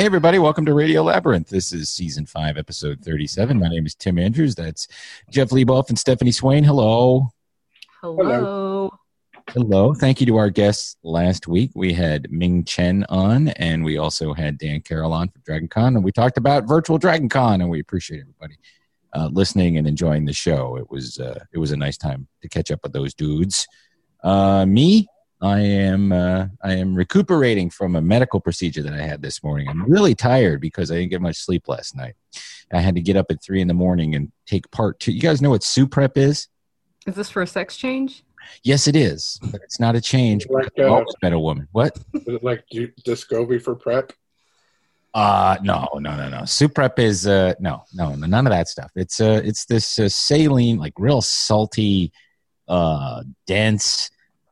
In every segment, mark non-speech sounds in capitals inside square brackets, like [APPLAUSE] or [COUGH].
hey, everybody, welcome to Radio Labyrinth. This is season five, episode 37. My name is Tim Andrews. That's Jeff Leboff and Stephanie Swain. Hello. Hello. Hello. Thank you to our guests last week. We had Ming Chen on, and we also had Dan Carroll on for Dragon Con, and we talked about virtual Dragon Con, and we appreciate everybody uh, listening and enjoying the show. It was uh, it was a nice time to catch up with those dudes. Uh, me, I am uh, I am recuperating from a medical procedure that I had this morning. I'm really tired because I didn't get much sleep last night. I had to get up at three in the morning and take part two. You guys know what Suprep is? Is this for a sex change? Yes, it is, but it's not a change. Like, I've uh, always been a woman. What? Is it like G- Discovery for prep? Uh no, no, no, no. Suprep is uh no, no, no, none of that stuff. It's uh it's this uh, saline, like real salty, uh dense,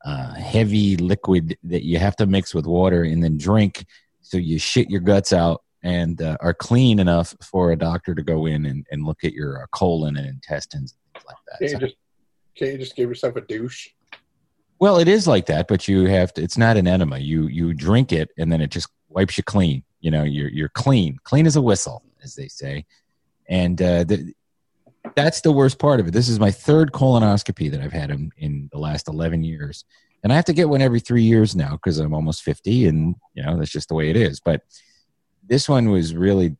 uh heavy liquid that you have to mix with water and then drink so you shit your guts out and uh, are clean enough for a doctor to go in and, and look at your uh, colon and intestines and things like that. Can't So- you just can't you just give yourself a douche? Well, it is like that, but you have to. It's not an enema. You you drink it, and then it just wipes you clean. You know, you're you're clean, clean as a whistle, as they say. And uh, the, that's the worst part of it. This is my third colonoscopy that I've had in, in the last eleven years, and I have to get one every three years now because I'm almost fifty, and you know that's just the way it is. But this one was really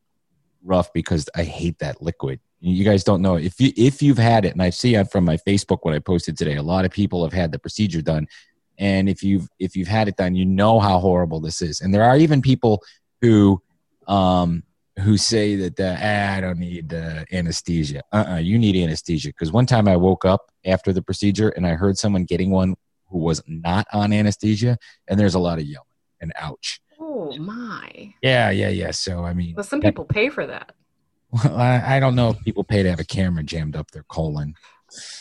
rough because I hate that liquid. You guys don't know if you if you've had it, and I see from my Facebook what I posted today. A lot of people have had the procedure done, and if you've if you've had it done, you know how horrible this is. And there are even people who um, who say that uh, ah, I don't need uh, anesthesia. Uh-uh, you need anesthesia because one time I woke up after the procedure and I heard someone getting one who was not on anesthesia, and there's a lot of yelling and ouch. Oh my! Yeah, yeah, yeah. So I mean, Well, some people pay for that. well, I, I don't know if people pay to have a camera jammed up their colon.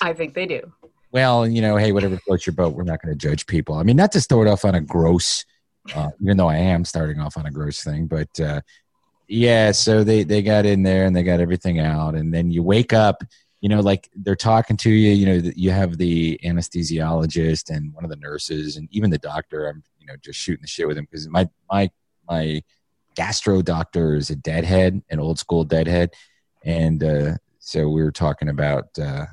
I think they do. Well, you know, hey, whatever floats your boat. We're not going to judge people. I mean, not to start off on a gross, uh, even though I am starting off on a gross thing, but uh, yeah. So they they got in there and they got everything out, and then you wake up. You know, like they're talking to you. You know, you have the anesthesiologist and one of the nurses, and even the doctor. I'm, you know, just shooting the shit with him because my my my gastro doctor is a deadhead, an old school deadhead, and uh, so we were talking about. Uh,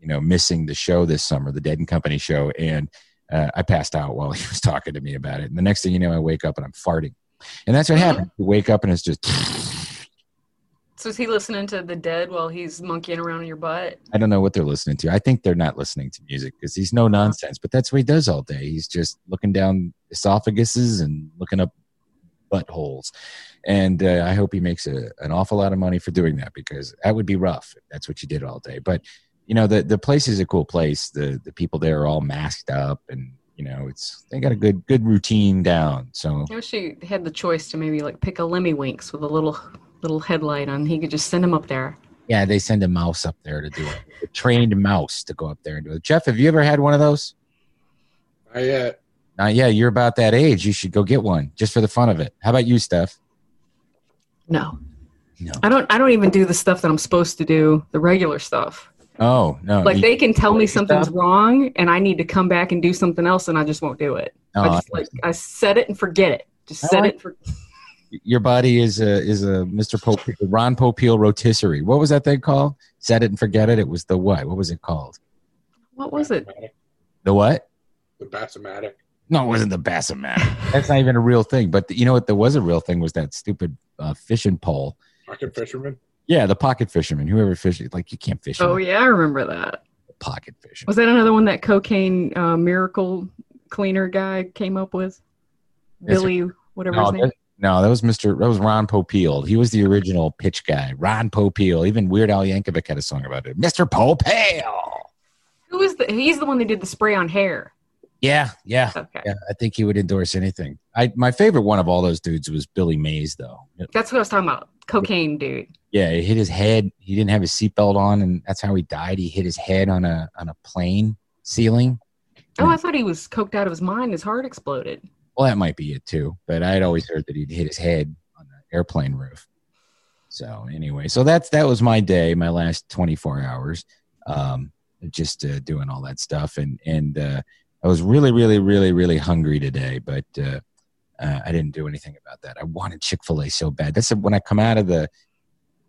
you know, missing the show this summer, the Dead and Company show, and uh, I passed out while he was talking to me about it. And the next thing you know, I wake up and I'm farting, and that's what happened. You wake up and it's just [LAUGHS] So is he listening to the dead while he's monkeying around in your butt? I don't know what they're listening to. I think they're not listening to music because he's no nonsense. But that's what he does all day. He's just looking down esophaguses and looking up buttholes. And uh, I hope he makes a, an awful lot of money for doing that because that would be rough if that's what you did all day. But you know, the the place is a cool place. The the people there are all masked up, and you know, it's they got a good good routine down. So I wish he had the choice to maybe like pick a Lemmiwinks with a little little headlight on. He could just send him up there. yeah, they send a mouse up there to do it. A trained mouse to go up there and do it. Jeff, have you ever had one of those? I uh, Uh, yeah, you're about that age. You should go get one just for the fun of it. How about you, Steph? No, No. I don't. I don't even do the stuff that I'm supposed to do. The regular stuff. Oh no. Like they can tell me Stuff? something's wrong, and I need to come back and do something else, and I just won't do it. oh, I just like I set it and forget it. Just I set like- it for. your body is a is a Mr. Pope Ron Popeil rotisserie. What was that thing called? Set it and forget it. It was the what? What was it called? What was it? The what? The Bassomatic. No, it wasn't the Bassomatic. That's not even a real thing. But you know what? There was a real thing. Was that stupid uh, fishing pole? Pocket fisherman. Yeah, the pocket fisherman. Whoever fishes, like you can't fish. Oh yeah, I remember that. pocket fishing. Was that another one that cocaine uh, miracle cleaner guy came up with? Billy, whatever No, his name. that, no, that was Mr. That was Ron Popeil. He was the original pitch guy. Ron Popeil. Even Weird Al Yankovic had a song about it. Mr. Popeil. Who is the? He's the one that did the spray on hair. Yeah, yeah, Okay, yeah. I think he would endorse anything. I my favorite one of all those dudes was Billy Mays, though. that's what I was talking about. Cocaine dude. Yeah, he hit his head. He didn't have his seatbelt on, and that's how he died. He hit his head on a on a plane ceiling. Oh, I thought he was coked out of his mind. His heart exploded. Well, that might be it too. But I had always heard that he'd hit his head on the airplane roof. So anyway, so that's that was my day, my last 24 hours, um, just uh, doing all that stuff, and and uh, I was really, really, really, really hungry today. But uh, Uh, I didn't do anything about that. I wanted Chick Fil A so bad. That's when I come out of the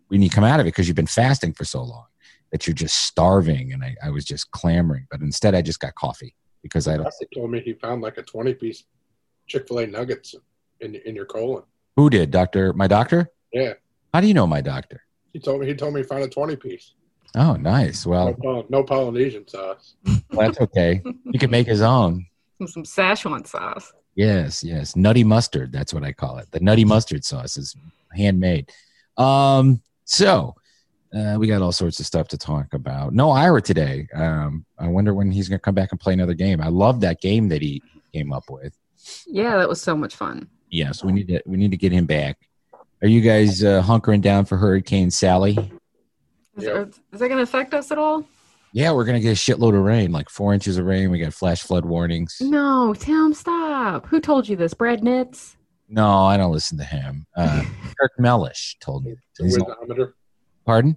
when you come out of it because you've been fasting for so long that you're just starving, and I, I was just clamoring. But instead, I just got coffee because I don't. Told me he found like a 20 piece Chick fil A nuggets in, in your colon. Who did, doctor? My doctor? Yeah. How do you know my doctor? He told me he told me he found a 20 piece. Oh, nice. No, Well, Pol- no Polynesian sauce. that's okay. He can make his own. Some, some Szechuan sauce. Yes, yes. Nutty mustard. That's what I call it. The nutty mustard sauce is handmade. Um, so uh, we got all sorts of stuff to talk about. No Ira today. Um, I wonder when he's going to come back and play another game. I love that game that he came up with. Yeah, that was so much fun. Yes, we need to we need to get him back. Are you guys uh, hunkering down for Hurricane Sally? Is, Yep. are- is that going to affect us at all? Yeah, we're gonna get a shitload of rain, like four inches of rain. We got flash flood warnings. No, Tim, stop. Who told you this? Brad Nitz? No, I don't listen to him. Uh, [LAUGHS] Kirk Mellish told me. The whizometer. pardon?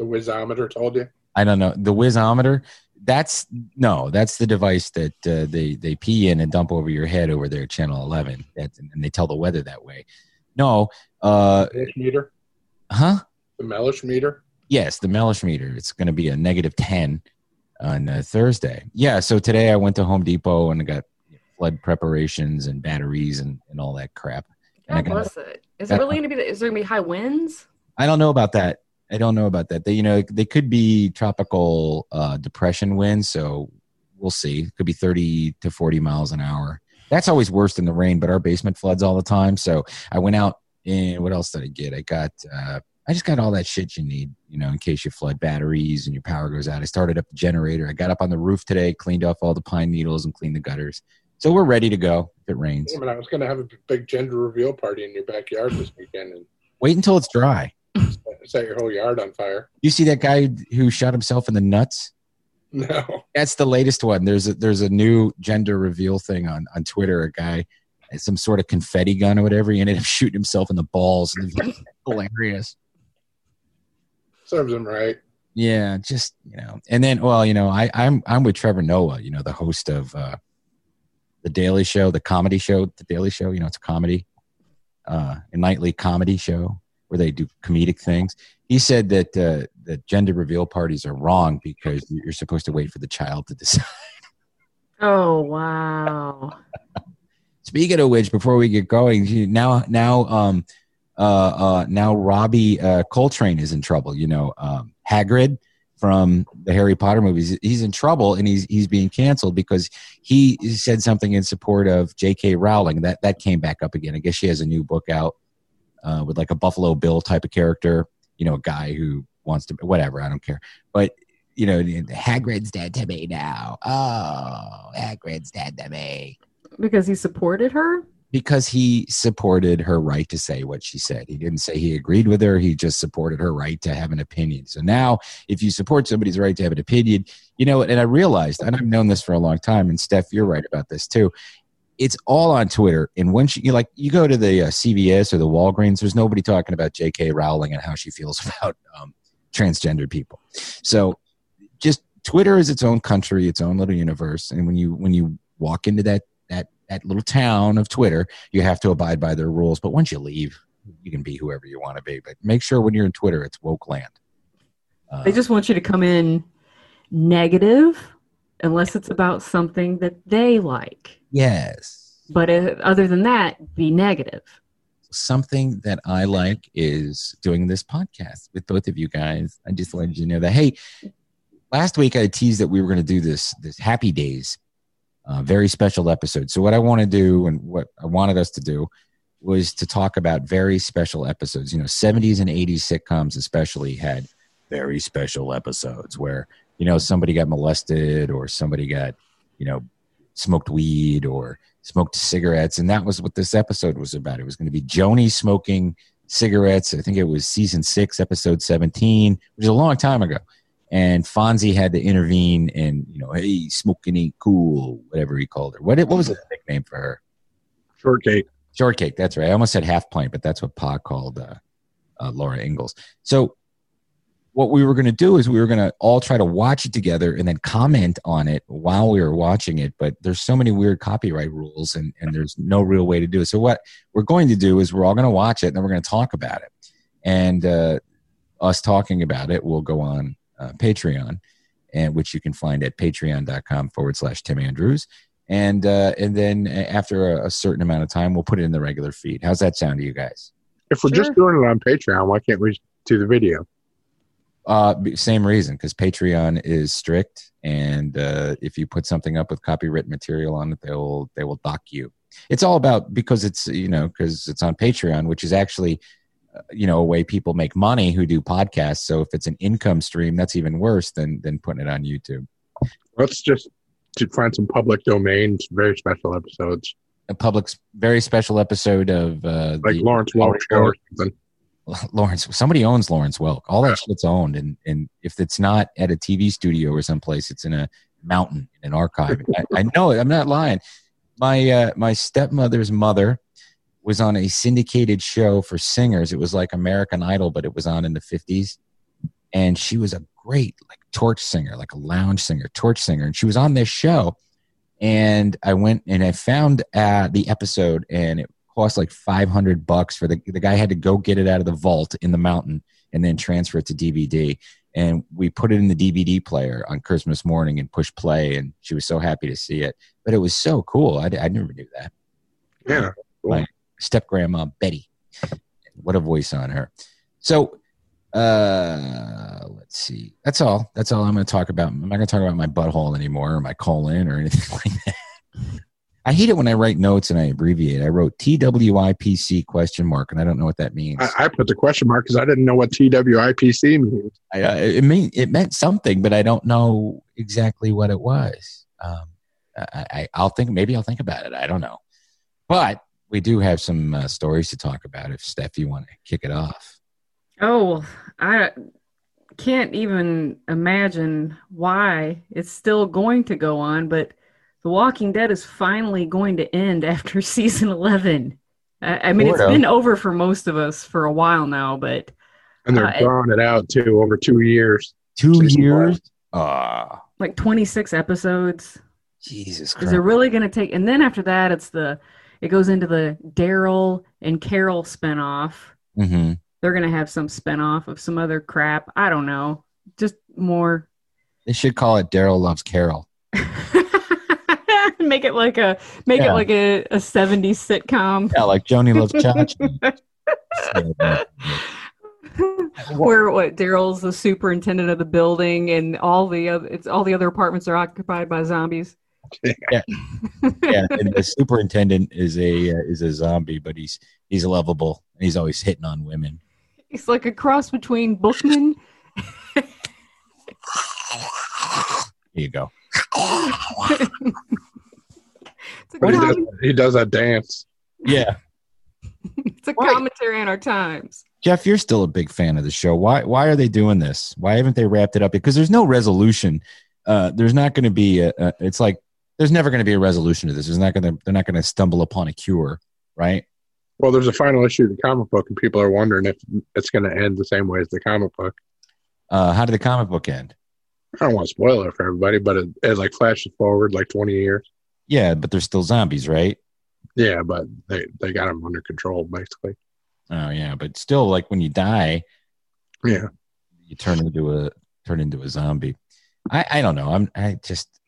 The whizometer told you. I don't know the whizometer. That's no, that's the device that uh, they they pee in and dump over your head over there, channel eleven. That's, and they tell the weather that way. No, uh, Mellish meter. huh? The Mellish meter. Yes, the Mellish meter. It's going to be a negative ten on uh, Thursday. Yeah. So today I went to Home Depot and I got flood preparations and batteries and, and all that crap. And God bless it. Is that- it really going to be? Is there going to be high winds? I don't know about that. I don't know about that. They, you know, they could be tropical uh, depression winds, so we'll see. It could be 30 to 40 miles an hour. That's always worse than the rain, but our basement floods all the time. So I went out and what else did I get? I got, uh, I just got all that shit you need, you know, in case you flood batteries and your power goes out. I started up the generator. I got up on the roof today, cleaned off all the pine needles and cleaned the gutters. So we're ready to go if it rains. I mean, I was going to have a big gender reveal party in your backyard this weekend and Wait until it's dry. [LAUGHS] set your whole yard on fire. You see that guy who shot himself in the nuts? No. That's the latest one. There's a, there's a new gender reveal thing on on Twitter. A guy, some sort of confetti gun or whatever. He ended up [LAUGHS] shooting himself in the balls. And it was [LAUGHS] hilarious. Serves him right. Yeah, just you know. And then, well, you know, I I'm I'm with Trevor Noah. You know, the host of uh, the Daily Show, the comedy show, the Daily Show. You know, it's a comedy, uh, a nightly comedy show where they do comedic things. He said that uh, that gender reveal parties are wrong because you're supposed to wait for the child to [LAUGHS] decide. Oh wow! Speaking of which, before we get going, now now um uh uh now Robbie uh Coltrane is in trouble. You know, um Hagrid from the Harry Potter movies, he's in trouble and he's he's being canceled because he said something in support of J.K. Rowling. That that came back up again. I guess she has a new book out uh, with like a Buffalo Bill type of character. You know, a guy who wants to whatever. I don't care, but you know, Hagrid's dead to me now. Oh, Hagrid's dead to me Because he supported her. Because he supported her right to say what she said. He didn't say he agreed with her. He just supported her right to have an opinion. So now, if you support somebody's right to have an opinion, you know, and I realized, and I've known this for a long time, and Steph, you're right about this too. It's all on Twitter. And once you, like, you go to the uh, CVS or the Walgreens, there's nobody talking about J.K. Rowling and how she feels [LAUGHS] about um, transgendered people. So just Twitter is its own country, its own little universe. And when you when you walk into that that little town of Twitter, you have to abide by their rules. But once you leave, you can be whoever you want to be. But make sure when you're in Twitter, it's woke land. Uh, They just want you to come in negative, unless it's about something that they like. yes. But uh, other than that, be negative. Something that I like is doing this podcast with both of you guys. I just wanted you to know that. Hey, last week I teased that we were going to do this this Happy Days, uh, very special episode. So what I want to do and what I wanted us to do was to talk about very special episodes. You know, 70s and 80s sitcoms especially had very special episodes where you know somebody got molested or somebody got you know smoked weed or smoked cigarettes and that was what this episode was about it was going to be joanie smoking cigarettes i think it was season 6 episode 17 which is a long time ago and fonzie had to intervene and you know hey smoking ain't cool whatever he called her what, what was the nickname for her Shortcake. Shortcake, that's right. I almost said half pint, but that's what Pa called uh, uh, Laura Ingalls. So what we were going to do is we were going to all try to watch it together and then comment on it while we were watching it. But there's so many weird copyright rules and, and there's no real way to do it. So what we're going to do is we're all going to watch it and then we're going to talk about it. And uh, us talking about it will go on uh, Patreon, and which you can find at patreon.com forward slash Tim Andrews. And uh, and then after a, a certain amount of time, we'll put it in the regular feed. How's that sound to you guys? If we're just doing it on Patreon, why can't we do the video? Uh, same reason, because Patreon is strict, and uh, if you put something up with copyright material on it, they will they will dock you. It's all about because it's you know because it's on Patreon, which is actually you know a way people make money who do podcasts. So if it's an income stream, that's even worse than than putting it on YouTube. Let's just to find some public domains, very special episodes, A public very special episode of uh, like the Lawrence Welk show or something. [LAUGHS] Lawrence. Somebody owns Lawrence Welk. All that shit's owned, and and if it's not at a TV studio or someplace, it's in a mountain in an archive. I, I know it. I'm not lying. My uh, my stepmother's mother was on a syndicated show for singers. It was like American Idol, but it was on in the 50s, and she was a great like torch singer, like a lounge singer, torch singer, and she was on this show. And I went and I found uh, the episode, and it cost like 500 bucks for the the guy had to go get it out of the vault in the mountain and then transfer it to DVD and we put it in the DVD player on Christmas morning and push play and she was so happy to see it but it was so cool I, I never knew that Yeah. Step grandma Betty what a voice on her so uh let's see that's all that's all I'm going to talk about I'm not going to talk about my butthole anymore or my colon or [LAUGHS] anything like that I hate it when I write notes and I abbreviate. I wrote TWIPC question mark, and I don't know what that means. I, I put the question mark because I didn't know what TWIPC means. I, uh, it mean it meant something, but I don't know exactly what it was. Um, I, I, I'll think maybe I'll think about it. I don't know, but we do have some uh, stories to talk about. If Steph, you want to kick it off, Oh, I can't even imagine why it's still going to go on, but The Walking Dead is finally going to end after [LAUGHS] season 11. I, I mean, it's Sort of. been over for most of us for a while now, but And they're Uh, drawing it out too over two years. two years. Ah, like 26 episodes. Jesus Is Christ! it really going to take? And then after that, it's the it goes into the Daryl and Carol spinoff. hmm They're going to have some spinoff of some other crap. I don't know. Just more. They should call it Daryl loves Carol. [LAUGHS] make it like a make Yeah. it like a, a 70s sitcom Yeah, like Joanie loves [LAUGHS] Chachi. [LAUGHS] where what Daryl's the superintendent of the building and all the other it's all the other apartments are occupied by zombies. Yeah, yeah. and the superintendent is a uh, is a zombie, but he's he's lovable and he's always hitting on women. He's like a cross between Bookman. Here you go. But he does, com- he does that dance. Yeah, it's a Right. commentary on our times. Jeff, you're still a big fan of the show. Why why are they doing this? Why haven't they wrapped it up? Because there's no resolution. Uh, there's not going to be a, a. It's like there's never going to be a resolution to this. There's not going to. They're not going to stumble upon a cure, right? Well, there's a final issue of the comic book, and people are wondering if it's going to end the same way as the comic book. Uh, how did the comic book end? I don't want to spoil it for everybody, but it, it like flashes forward like 20 years. Yeah, but they're still zombies, right? Yeah, but they, they got them under control, basically. Oh yeah, but still, like when you die, Yeah. you turn into a turn into a zombie. I I don't know. I'm I just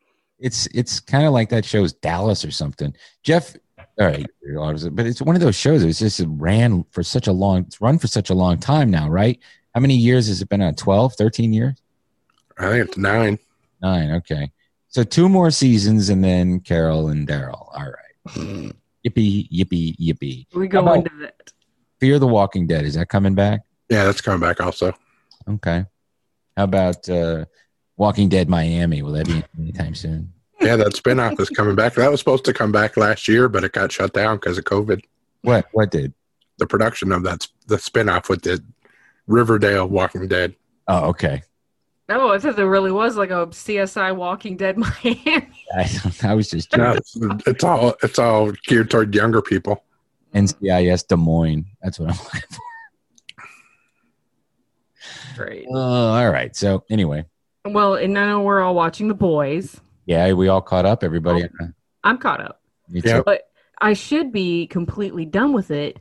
it's it's kind of like that show's Dallas or something. Jeff, all right, but it's one of those shows. It's just it ran for such a long. It's run for such a long time now, right? How many years has it been on? 12, 13 years? I think it's nine. Nine. Okay, so two more seasons, and then Carol and Daryl. All right. Yippee, yippee, yippee. We go about- into that. Fear the Walking Dead. Is that coming back? Yeah, that's coming back also. Okay. How about uh, Walking Dead Miami? Will that be anytime soon? Yeah, that spinoff is coming back. That was supposed to come back last year, but it got shut down because of COVID. What? What did? The production of that, the spinoff with the Riverdale Walking Dead. Oh, okay. Oh, I thought there really was like a CSI Walking Dead [LAUGHS] Miami. I, I was just No, it's, it's all it's all geared toward younger people. NCIS Des Moines. That's what I'm looking for. Great. Uh, all right. So anyway, Well, and now we're all watching The Boys. yeah, we all caught up. Everybody. Oh. I'm caught up. Me too. Yep. But I should be completely done with it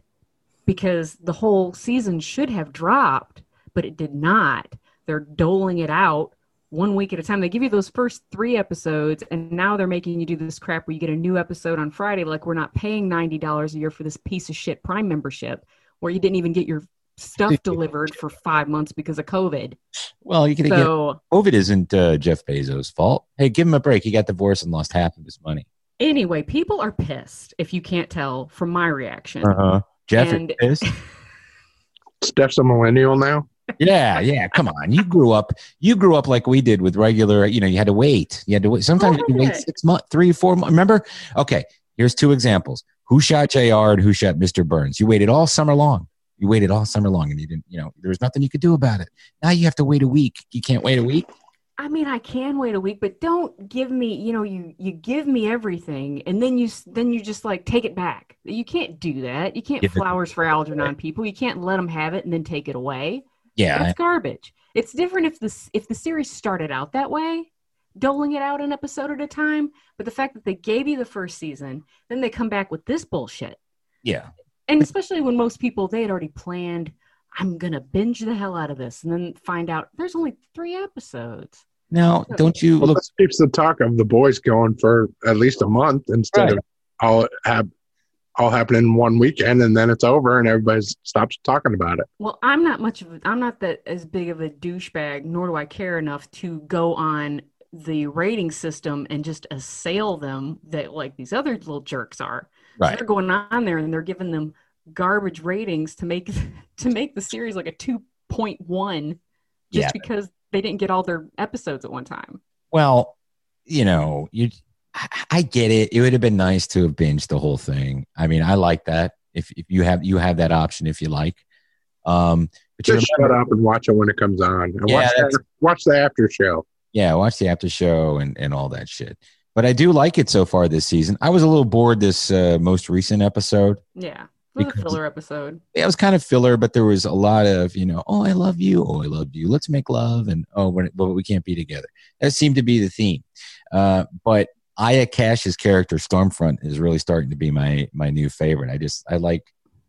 because the whole season should have dropped, but it did not. They're doling it out one week at a time. They give you those first three episodes, and now they're making you do this crap where you get a new episode on Friday. Like, we're not paying $90 a year for this piece of shit Prime membership where you didn't even get your stuff [LAUGHS] delivered for five months because of COVID. Well, you could get So, COVID isn't uh, Jeff Bezos' fault. Hey, give him a break. He got divorced and lost half of his money. anyway, people are pissed if you can't tell from my reaction. Uh-huh. Jeff And- is [LAUGHS] pissed. Steph's a millennial now. Yeah, yeah. Come on. You grew up. You grew up like we did with regular. You know, you had to wait. You had to wait. Sometimes you wait six months, three, four months. Remember? Okay. Here's two examples. Who shot Jr. and who shot Mr. Burns? You waited all summer long. You waited all summer long, and you didn't. You know, there was nothing you could do about it. Now you have to wait a week. You can't wait a week. I mean, I can wait a week, but don't give me, you know, you you give me everything, and then you then you just like take it back. You can't do that. You can't Give it- flowers for Algernon people. You can't let them have it and then take it away. Yeah. That's garbage. It's different if this if the series started out that way, doling it out an episode at a time. But the fact that they gave you the first season, then they come back with this bullshit, Yeah. And especially when most people they had already planned. I'm gonna binge the hell out of this, and then find out there's only three episodes. Now, don't you Well, look? this keeps the talk of the boys going for at least a month instead Right. of all have all happening in one weekend and then it's over and everybody stops talking about it. Well, I'm not much of a, I'm not that as big of a douchebag, nor do I care enough to go on the rating system and just assail them that like these other little jerks are. So Right. they're going on there and they're giving them garbage ratings to make [LAUGHS] to make the series like a 2.1 just Yeah. because they didn't get all their episodes at one time. Well, you know, you. I- I get it. It would have been nice to have binged the whole thing. I mean, I like that. If if you have you have that option if you like. Um, but Just remember, shut up and watch it when it comes on. And Yeah, watch, the, watch the after show. yeah, watch the after show and and all that shit. But I do like it so far this season. I was a little bored this uh, most recent episode. Yeah. It was a Because- filler episode. Yeah, it was kind of filler, but there was a lot of, you know, oh, I love you. Oh, I love you. Let's make love. And oh, but, but we can't be together. That seemed to be the theme. Uh, but Aya Cash's character, Stormfront, is really starting to be my my new favorite. I just I like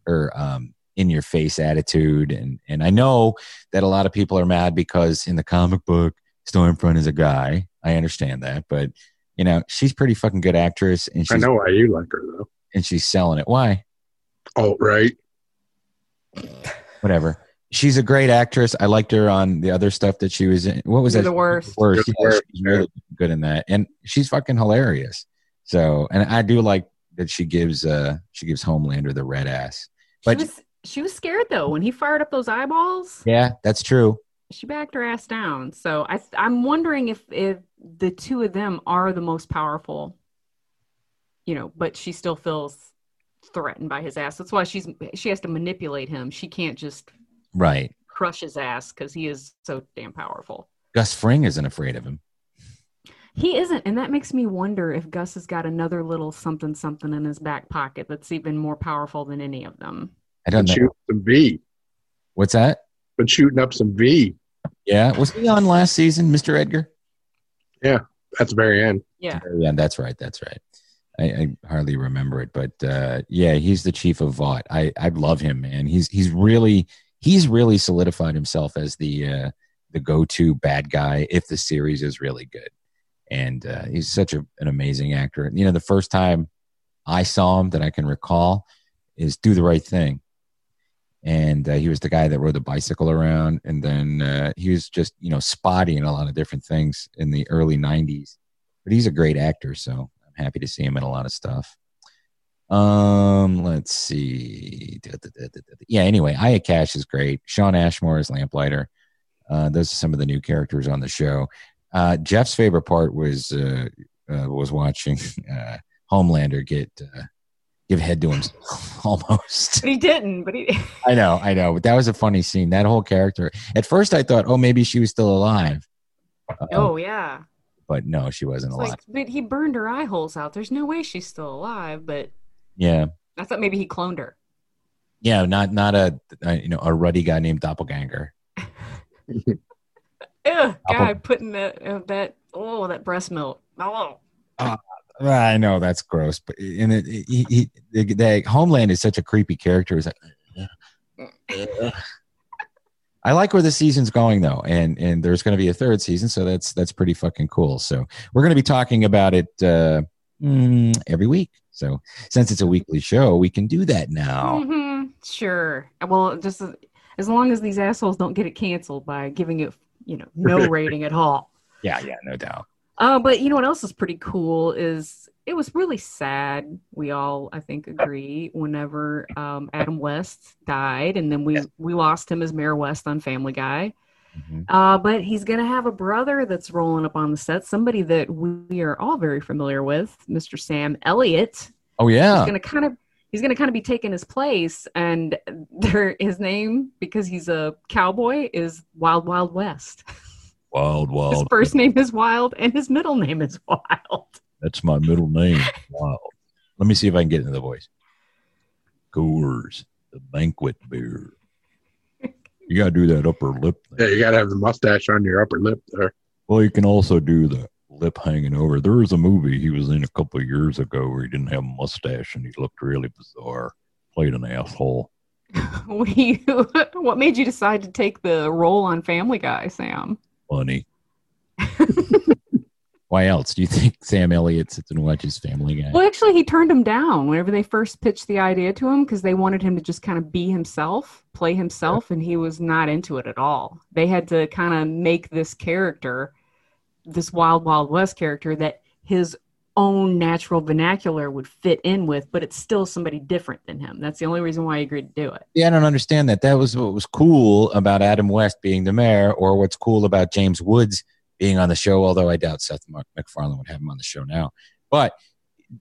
her um, in your face attitude, and and I know that a lot of people are mad because in the comic book, Stormfront is a guy. I understand that, but you know, she's pretty fucking good actress, and I she's know why you like her though. and she's selling it. Why? Oh, right. whatever. She's a great actress. I liked her on the other stuff that she was in. What was You're that? the worst. Worst. Yeah, worst, she's really good in that, and she's fucking hilarious. So, and I do like that she gives uh she gives Homelander the red ass. But- she was she was scared though when he fired up those eyeballs. Yeah, that's true. She backed her ass down. So I I'm wondering if if the two of them are the most powerful. You know, but she still feels threatened by his ass. That's why she's she has to manipulate him. She can't just Right. crush his ass because he is so damn powerful. Gus Fring isn't afraid of him. He isn't, and that makes me wonder if Gus has got another little something something in his back pocket that's even more powerful than any of them. I don't Been know. shooting some V. What's that? But shooting up some V. Yeah, was he on last season, Mr. Edgar? Yeah, at the very end. Yeah. Yeah, that's right. That's right. I, I hardly remember it, but uh, yeah, he's the chief of Vought. I I love him, man. He's he's really he's really solidified himself as the uh, the go to bad guy if the series is really good, and uh, he's such a, an amazing actor. You know, the first time I saw him that I can recall is Do the Right Thing, and uh, he was the guy that rode the bicycle around, and then uh, he was just you know spotty in a lot of different things in the early '90s but he's a great actor, so I'm happy to see him in a lot of stuff. Um, let's see. Yeah. Anyway, Aya Cash is great. Shawn Ashmore is Lamplighter. Uh, those are some of the new characters on the show. Uh, Jeff's favorite part was uh, uh, was watching [LAUGHS] Homelander get give head to him [LAUGHS] almost. But he didn't. But he. [LAUGHS] I know, I know, but that was a funny scene. That whole character. At first, I thought, oh, maybe she was still alive. Uh, oh yeah. but no, she wasn't It's alive. like, but he burned her eye holes out. There's no way she's still alive. But yeah. I thought maybe he cloned her. Yeah, not not a, a you know a ruddy guy named Doppelganger. [LAUGHS] Ugh, guy putting that uh, that oh that breast milk. Oh, I know that's gross, but and it, he, he, the, the Homeland is such a creepy character. Like, I like where the season's going though, and and there's going to be a third season, so that's that's pretty fucking cool. So we're going to be talking about it uh, mm, every week. So since it's a weekly show, we can do that now. hmm Sure. Well, just as, as long as these assholes don't get it canceled by giving it, you know, no [LAUGHS] rating at all. Yeah, yeah, no doubt. Uh, but you know what else is pretty cool is it was really sad. We all, I think, agree. Whenever um, Adam West died, and then we Yes. we lost him as Mayor West on Family Guy. Mhm. Uh, but he's gonna have a brother that's rolling up on the set. Somebody that we are all very familiar with, Mr. Sam Elliott. Oh yeah, He's yeah, gonna kind of he's gonna kind of be taking his place, and [LAUGHS] there his name because he's a cowboy is Wild Wild West. [LAUGHS] wild, wild. His first name is Wild, and his middle name is Wild. [LAUGHS] That's my middle name. Wild. Let me see if I can get into the voice. Coors, the banquet beer. You gotta do that upper lip. Yeah, you gotta have the mustache on your upper lip there. Well, you can also do the lip hanging over. There was a movie he was in a couple of years ago where he didn't have a mustache and he looked really bizarre. Played an asshole. What, do you, what made you decide to take the role on Family Guy, Sam? Funny. [LAUGHS] Why else do you think Sam Elliott sits and watches Family Guy? Well, actually, he turned him down whenever they first pitched the idea to him because they wanted him to just kind of be himself, play himself, and he was not into it at all. They had to kind of make this character, this Wild Wild West character, that his own natural vernacular would fit in with, but it's still somebody different than him. That's the only reason why he agreed to do it. Yeah, I don't understand that. That was what was cool about Adam West being the mayor, or what's cool about James Woods being on the show. Although I doubt Seth Mac- MacFarlane would have him on the show now. But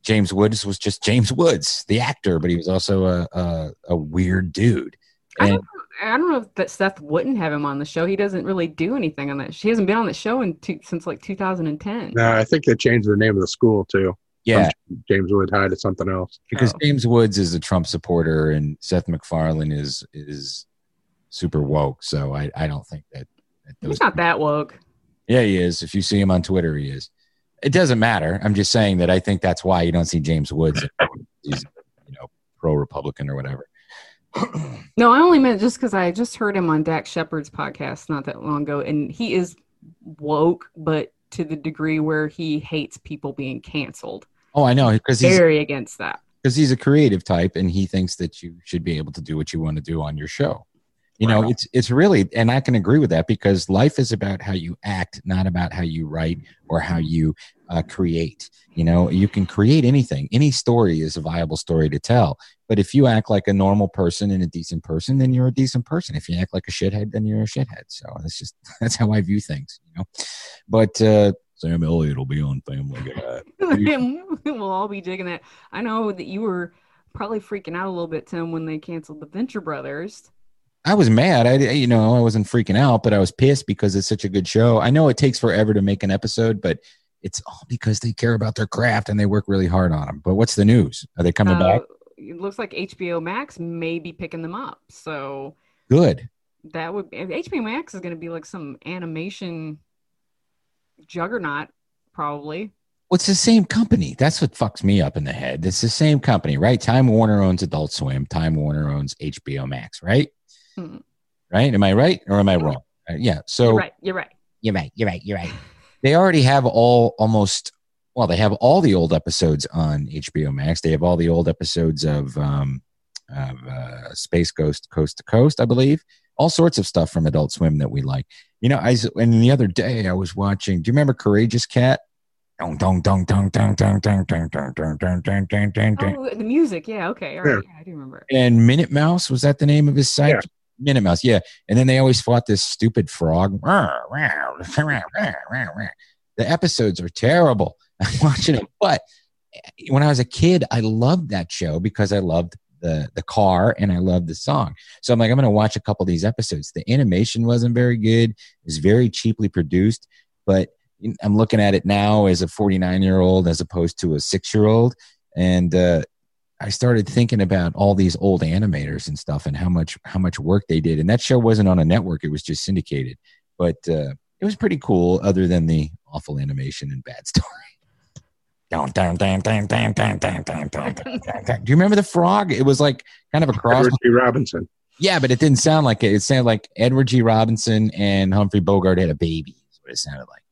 James Woods was just James Woods, the actor, but he was also a a, a weird dude. I don't, I don't know if that Seth wouldn't have him on the show. He doesn't really do anything on that. She hasn't been on the show in two, since like 2010. No, I think they changed the name of the school too. yeah, James Woods High to something else. because Oh. James Woods is a Trump supporter and Seth MacFarlane is is super woke. So I I don't think that, that those He's not that woke. Yeah, he is. If you see him on Twitter, he is. It doesn't matter. I'm just saying that I think that's why you don't see James Woods. He's, you know, pro Republican or whatever. No, I only meant just because I just heard him on Dax Shepard's podcast not that long ago, and he is woke, but to the degree where he hates people being canceled. oh, I know because he's Very against that. because he's a creative type and he thinks that you should be able to do what you want to do on your show. You know, Right. it's it's really, and I can agree with that because life is about how you act, not about how you write or how you uh, create. You know, you can create anything. Any story is a viable story to tell. But if you act like a normal person and a decent person, then you're a decent person. If you act like a shithead, then you're a shithead. So that's just [LAUGHS] that's how I view things. You know, but uh, Sam Elliott will be on Family Guy. [LAUGHS] we'll all be digging that. I know that you were probably freaking out a little bit, Tim, when they canceled the Venture Brothers. I was mad. I, you know, I wasn't freaking out, but I was pissed because it's such a good show. I know it takes forever to make an episode, but it's all because they care about their craft and they work really hard on them. But what's the news? Are they coming Uh, back? It looks like HBO Max may be picking them up. So Good. that would HBO Max is going to be like some animation juggernaut, probably. Well, it's the same company. That's what fucks me up in the head. It's the same company, right? Time Warner owns Adult Swim. Time Warner owns HBO Max, right? Hmm. Right? Am I right or am I wrong? Yeah. So you're right. You're right. You're right. You're right. You're right. They already have all almost well, they have all the old episodes on HBO Max. They have all the old episodes of um, of uh, Space Ghost Coast to Coast, I believe. All sorts of stuff from Adult Swim that we like. You know, I and the other day I was watching. Do you remember Courageous Cat? Dong dong dong dong dong dong dong dong dong dong dong dong dong. Oh, the music, yeah, okay, all right, yeah, I do remember. And Minute Mouse was that the name of his site? Minute Mouse, yeah. And then they always fought this stupid frog. The episodes are terrible. [LAUGHS] I'm watching it, but when I was a kid, I loved that show because I loved the the car and I loved the song. So I'm like, I'm going to watch a couple of these episodes. The animation wasn't very good. It was very cheaply produced, but I'm looking at it now as a 49 year old as opposed to a six year old, and uh, I started thinking about all these old animators and stuff and how much how much work they did. And that show wasn't on a network; it was just syndicated. But uh, it was pretty cool, other than the awful animation and bad story. Do you remember the frog? It was like kind of a cross. Edward G. Robinson. Yeah, but it didn't sound like it. It sounded like Edward G. Robinson and Humphrey Bogart had a baby. Is what it sounded like.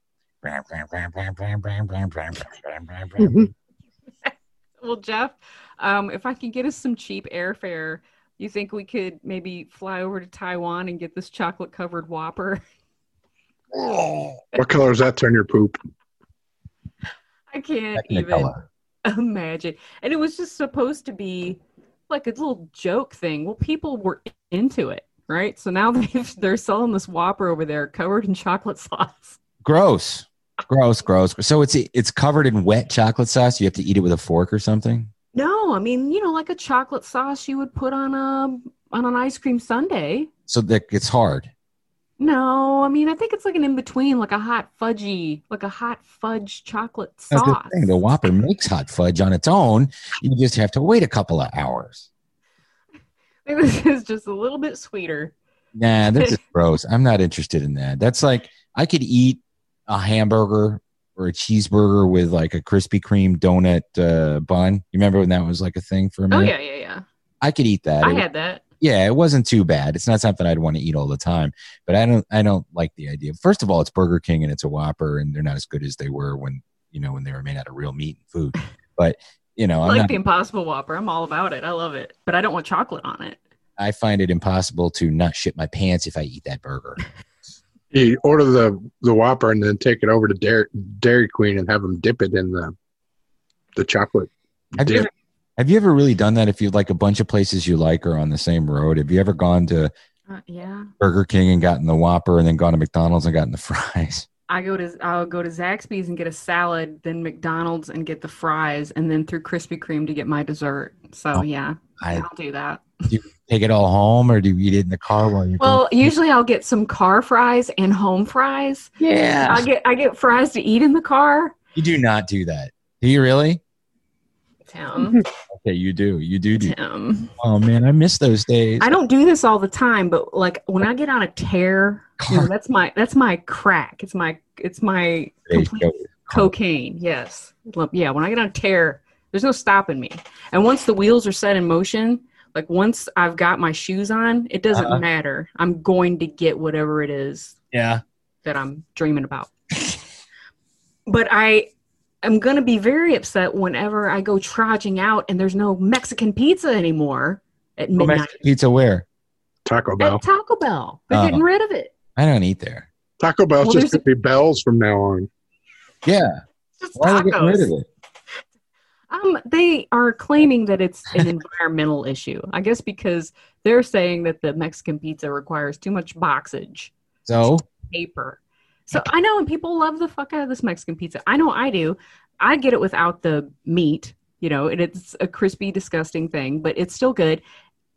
well, Jeff, um, if I can get us some cheap airfare, you think we could maybe fly over to Taiwan and get this chocolate covered Whopper? [LAUGHS] What color does that turn your poop? I can't Technicolor. even imagine. And it was just supposed to be like a little joke thing. Well, people were into it, right? So now [LAUGHS] they've, they're selling this Whopper over there covered in chocolate [LAUGHS] sauce. Gross, gross, gross. So it's it's covered in wet chocolate sauce. You have to eat it with a fork or something. No, I mean, you know, like a chocolate sauce you would put on a on an ice cream sundae. So that it's hard. No, I mean, I think it's like an in between, like a hot fudgy, like a hot fudge chocolate sauce. the thing. The Whopper makes hot fudge on its own. You just have to wait a couple of hours. [LAUGHS] This is just a little bit sweeter. Nah, this [LAUGHS] is gross. I'm not interested in that. That's like I could eat a hamburger or a cheeseburger with like a Krispy Kreme donut uh, bun. You remember when that was like a thing for a Oh yeah, yeah, yeah. I could eat that. I It- had that. yeah, it wasn't too bad. It's not something I'd want to eat all the time, but I don't. I don't like the idea. First of all, it's Burger King and it's a Whopper, and they're not as good as they were when you know when they were made out of real meat and food. [LAUGHS] But you know, like not, the Impossible Whopper. I'm all about it. I love it, but I don't want chocolate on it. I find it impossible to not shit my pants if I eat that burger. [LAUGHS] You order the the Whopper and then take it over to Dairy, Dairy Queen and have them dip it in the the chocolate Have you, ever, have you ever really done that? If you like a bunch of places you like are on the same road, have you ever gone to Uh, yeah, Burger King and gotten the Whopper, and then gone to McDonald's and gotten the [LAUGHS] fries? I go to I'll go to Zaxby's and get a salad, then McDonald's and get the fries, and then through Krispy Kreme to get my dessert. So Oh, yeah, I I'll do that. Take it all home, or do you eat it in the car while you're Well, going? usually I'll get some car fries and home fries. Yeah, I get I get fries to eat in the car. you do not do that. Do you really? Tim, [LAUGHS] Okay, you do. You do do. Tim. Oh man, I miss those days. I don't do this all the time, but like when I get on a tear, you know, that's my that's my crack. It's my it's my complete cocaine. Yes, yeah. When I get on a tear, there's no stopping me. And once the wheels are set in motion, like once I've got my shoes on, it doesn't Uh-huh. matter. I'm going to get whatever it is Yeah. that I'm dreaming about. but I am going to be very upset whenever I go trudging out and there's no Mexican pizza anymore at Well, midnight Mexican pizza where? Taco Bell. at Taco Bell. They're Oh. getting rid of it. I don't eat there. Taco Bell's Well, just there's gonna be bells from now on. Yeah. Just Why are they getting rid of it? Um, they are claiming that it's an [LAUGHS] environmental issue. I guess because they're saying that the Mexican pizza requires too much boxage, So paper. So I know, and people love the fuck out of this Mexican pizza. I know I do. I get it without the meat, you know, and it's a crispy, disgusting thing, but it's still good.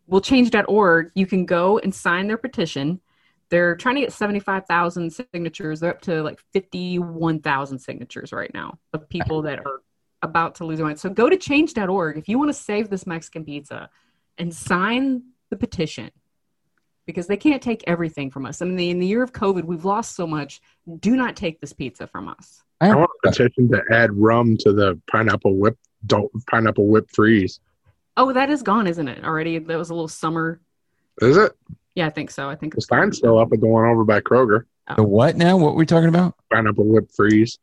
We'll change.org. You can go and sign their petition. They're trying to get 75,000 signatures. They're up to like 51,000 signatures right now of people that are about to lose their mind. So go to change.org if you want to save this Mexican pizza and sign the petition because they can't take everything from us. I mean, in the year of COVID, we've lost so much. Do not take this pizza from us. I I want a petition to add rum to the pineapple whip don't, pineapple whip freeze. Oh, that is gone, isn't it? Already, that was a little summer. Is it? Yeah, I think so. I think The sign's still up at the one over by Kroger. Oh. the what now? What were we talking about? Pineapple whip freeze.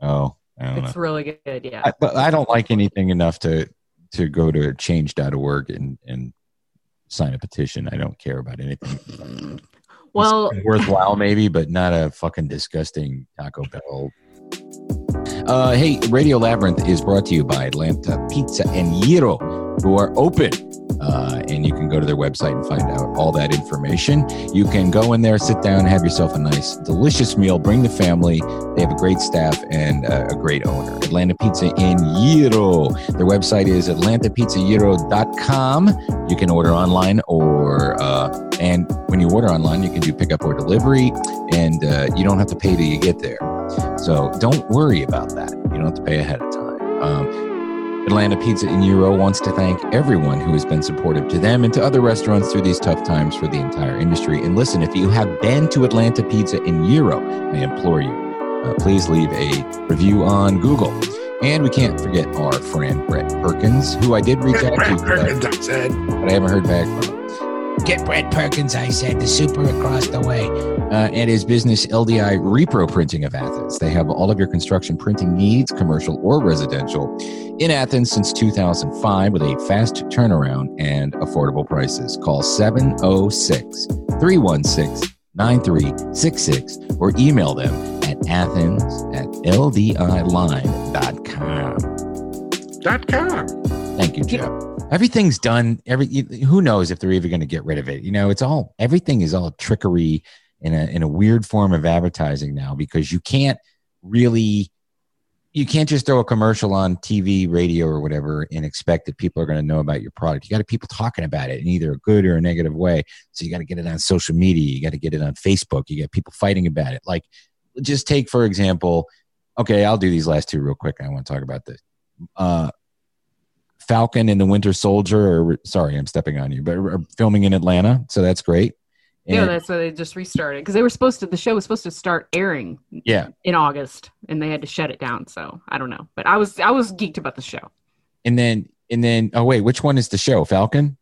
Oh, I don't know. it's really good. Yeah. I, but I don't like anything enough to to go to change.org and and sign a petition. I don't care about anything. well, It's worthwhile maybe, but not a fucking disgusting Taco Bell. Uh, hey, Radio Labyrinth is brought to you by Atlanta Pizza and Gyro, who are open. Uh, and you can go to their website and find out all that information. You can go in there, sit down, have yourself a nice, delicious meal. Bring the family. They have a great staff and uh, a great owner. Atlanta Pizza in Gyro. Their website is atlantapizzagyro.com. You can order online or uh, and when you order online, you can do pickup or delivery, and uh, you don't have to pay till you get there. So don't worry about that. You don't have to pay ahead of time. Um, Atlanta Pizza in Gyro wants to thank everyone who has been supportive to them and to other restaurants through these tough times for the entire industry. And listen, if you have been to Atlanta Pizza in Gyro, I implore you, uh, please leave a review on Google. And we can't forget our friend Brett Perkins, who I did reach out to, but I, Perkins, I said. but I haven't heard back from him. Get Brett Perkins, I said, the super across the way. Uh, and his business, LDI Repro Printing of Athens. They have all of your construction printing needs, commercial or residential, in Athens since 2005 with a fast turnaround and affordable prices. Call 706 316 9366 or email them at athens at ldiline.com. Dot com. Thank you, Joe. Everything's done. Every who knows if they're even going to get rid of it. You know, it's all everything is all trickery in a in a weird form of advertising now because you can't really you can't just throw a commercial on TV, radio, or whatever and expect that people are going to know about your product. You got to people talking about it in either a good or a negative way. So you got to get it on social media. You got to get it on Facebook. You got people fighting about it. Like, just take for example. Okay, I'll do these last two real quick. I want to talk about this. Uh, Falcon and the Winter Soldier, or sorry, I'm stepping on you, but are filming in Atlanta, so that's great. Yeah, that's why they just restarted because they were supposed to. The show was supposed to start airing yeah, in August, and they had to shut it down. So I don't know, but I was I was geeked about the show. and then and then oh wait, which one is the show? Falcon?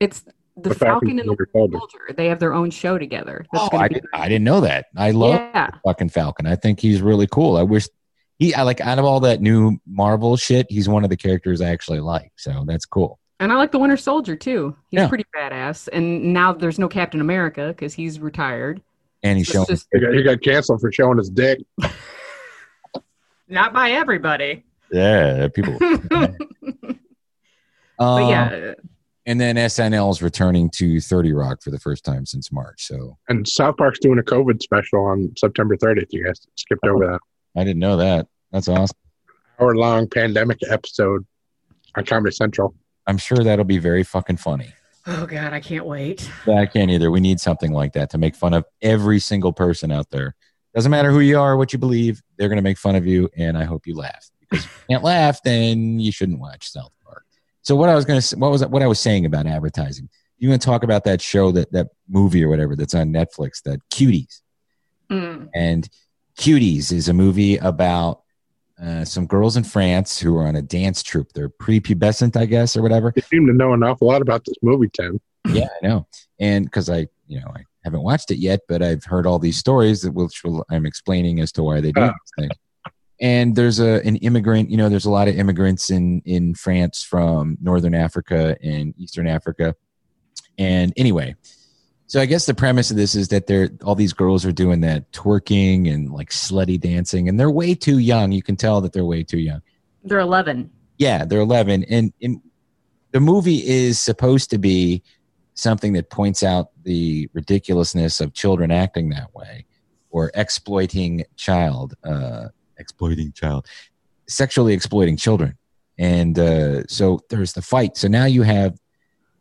It's the, The Falcon and the Winter Soldier. Soldier. They have their own show together. Oh, I, be did, I didn't know that. I love Yeah, fucking Falcon. I think he's really cool. I wish he I like out of all that new Marvel shit, he's one of the characters I actually like. So that's cool. and I like the Winter Soldier too. He's Yeah. pretty badass. And now there's no Captain America because he's retired. And he's It's showing just He got, he got canceled for showing his dick. [LAUGHS] not by everybody. yeah, people. [LAUGHS] but Um, yeah, and then SNL is returning to 30 Rock for the first time since March. So And South Park's doing a COVID special on September 30th. You guys skipped over that I didn't know that. That's awesome. hour long pandemic episode on Comedy Central. I'm sure that'll be very fucking funny. oh god, I can't wait. Yeah, I can't either. We need something like that to make fun of every single person out there. Doesn't matter who you are, what you believe, they're going to make fun of you, and I hope you laugh. Because if you can't laugh, then you shouldn't watch South Park. So what I was going to, what was what I was saying about advertising? You going to talk about that show, that that movie or whatever that's on Netflix, that Cuties, Mm. and Cuties is a movie about uh, some girls in France who are on a dance troupe. They're prepubescent, I guess, or whatever. You seem to know an awful lot about this movie, Tim. yeah, I know. And because I, you know, I haven't watched it yet, but I've heard all these stories that which will, I'm explaining as to why they do Oh. these things. And there's a an immigrant, you know, there's a lot of immigrants in in France from northern Africa and eastern Africa. And anyway, so I guess the premise of this is that they're all these girls are doing that twerking and like slutty dancing, and they're way too young. You can tell that they're way too young. They're 11. Yeah, they're 11. And, and the movie is supposed to be something that points out the ridiculousness of children acting that way or exploiting child, uh, exploiting child, sexually exploiting children. And uh, so there's the fight. So now you have,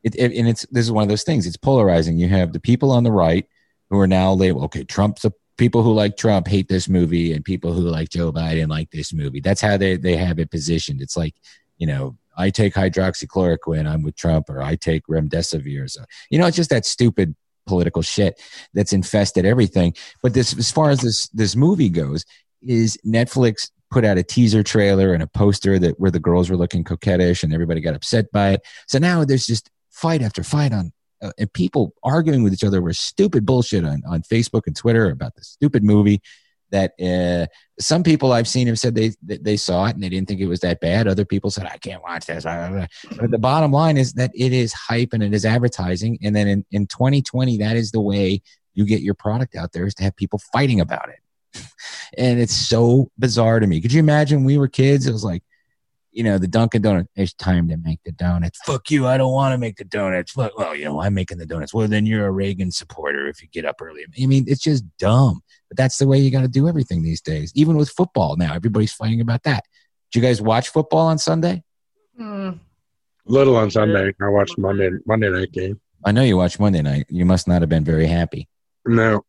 it, it, and it's this is one of those things. It's polarizing. You have the people on the right who are now labeled, okay, Trump's a people who like Trump hate this movie, and people who like Joe Biden like this movie. That's how they they have it positioned. It's like, you know, I take hydroxychloroquine, I'm with Trump, or I take remdesivir. So, you know, it's just that stupid political shit that's infested everything. But this, as far as this this movie goes, is Netflix put out a teaser trailer and a poster that where the girls were looking coquettish and everybody got upset by it. So now there's just fight after fight on uh, and people arguing with each other were stupid bullshit on, on Facebook and Twitter about the stupid movie that uh, some people I've seen have said they they saw it and they didn't think it was that bad. Other people said I can't watch this. But the bottom line is that it is hype and it is advertising. And then in, in 2020, that is the way you get your product out there is to have people fighting about it. [LAUGHS] and it's so bizarre to me. Could you imagine we were kids? It was like, you know, the Dunkin' Donut, it's time to make the donuts. Fuck you. I don't want to make the donuts. Fuck, well, you know, I'm making the donuts. Well, then you're a Reagan supporter if you get up early. I mean, it's just dumb. But that's the way you got to do everything these days. Even with football now, everybody's fighting about that. Did you guys watch football on Sunday? Mm. Little on Sunday. I watched Monday Monday night game. I know you watched Monday night. You must not have been very happy. No,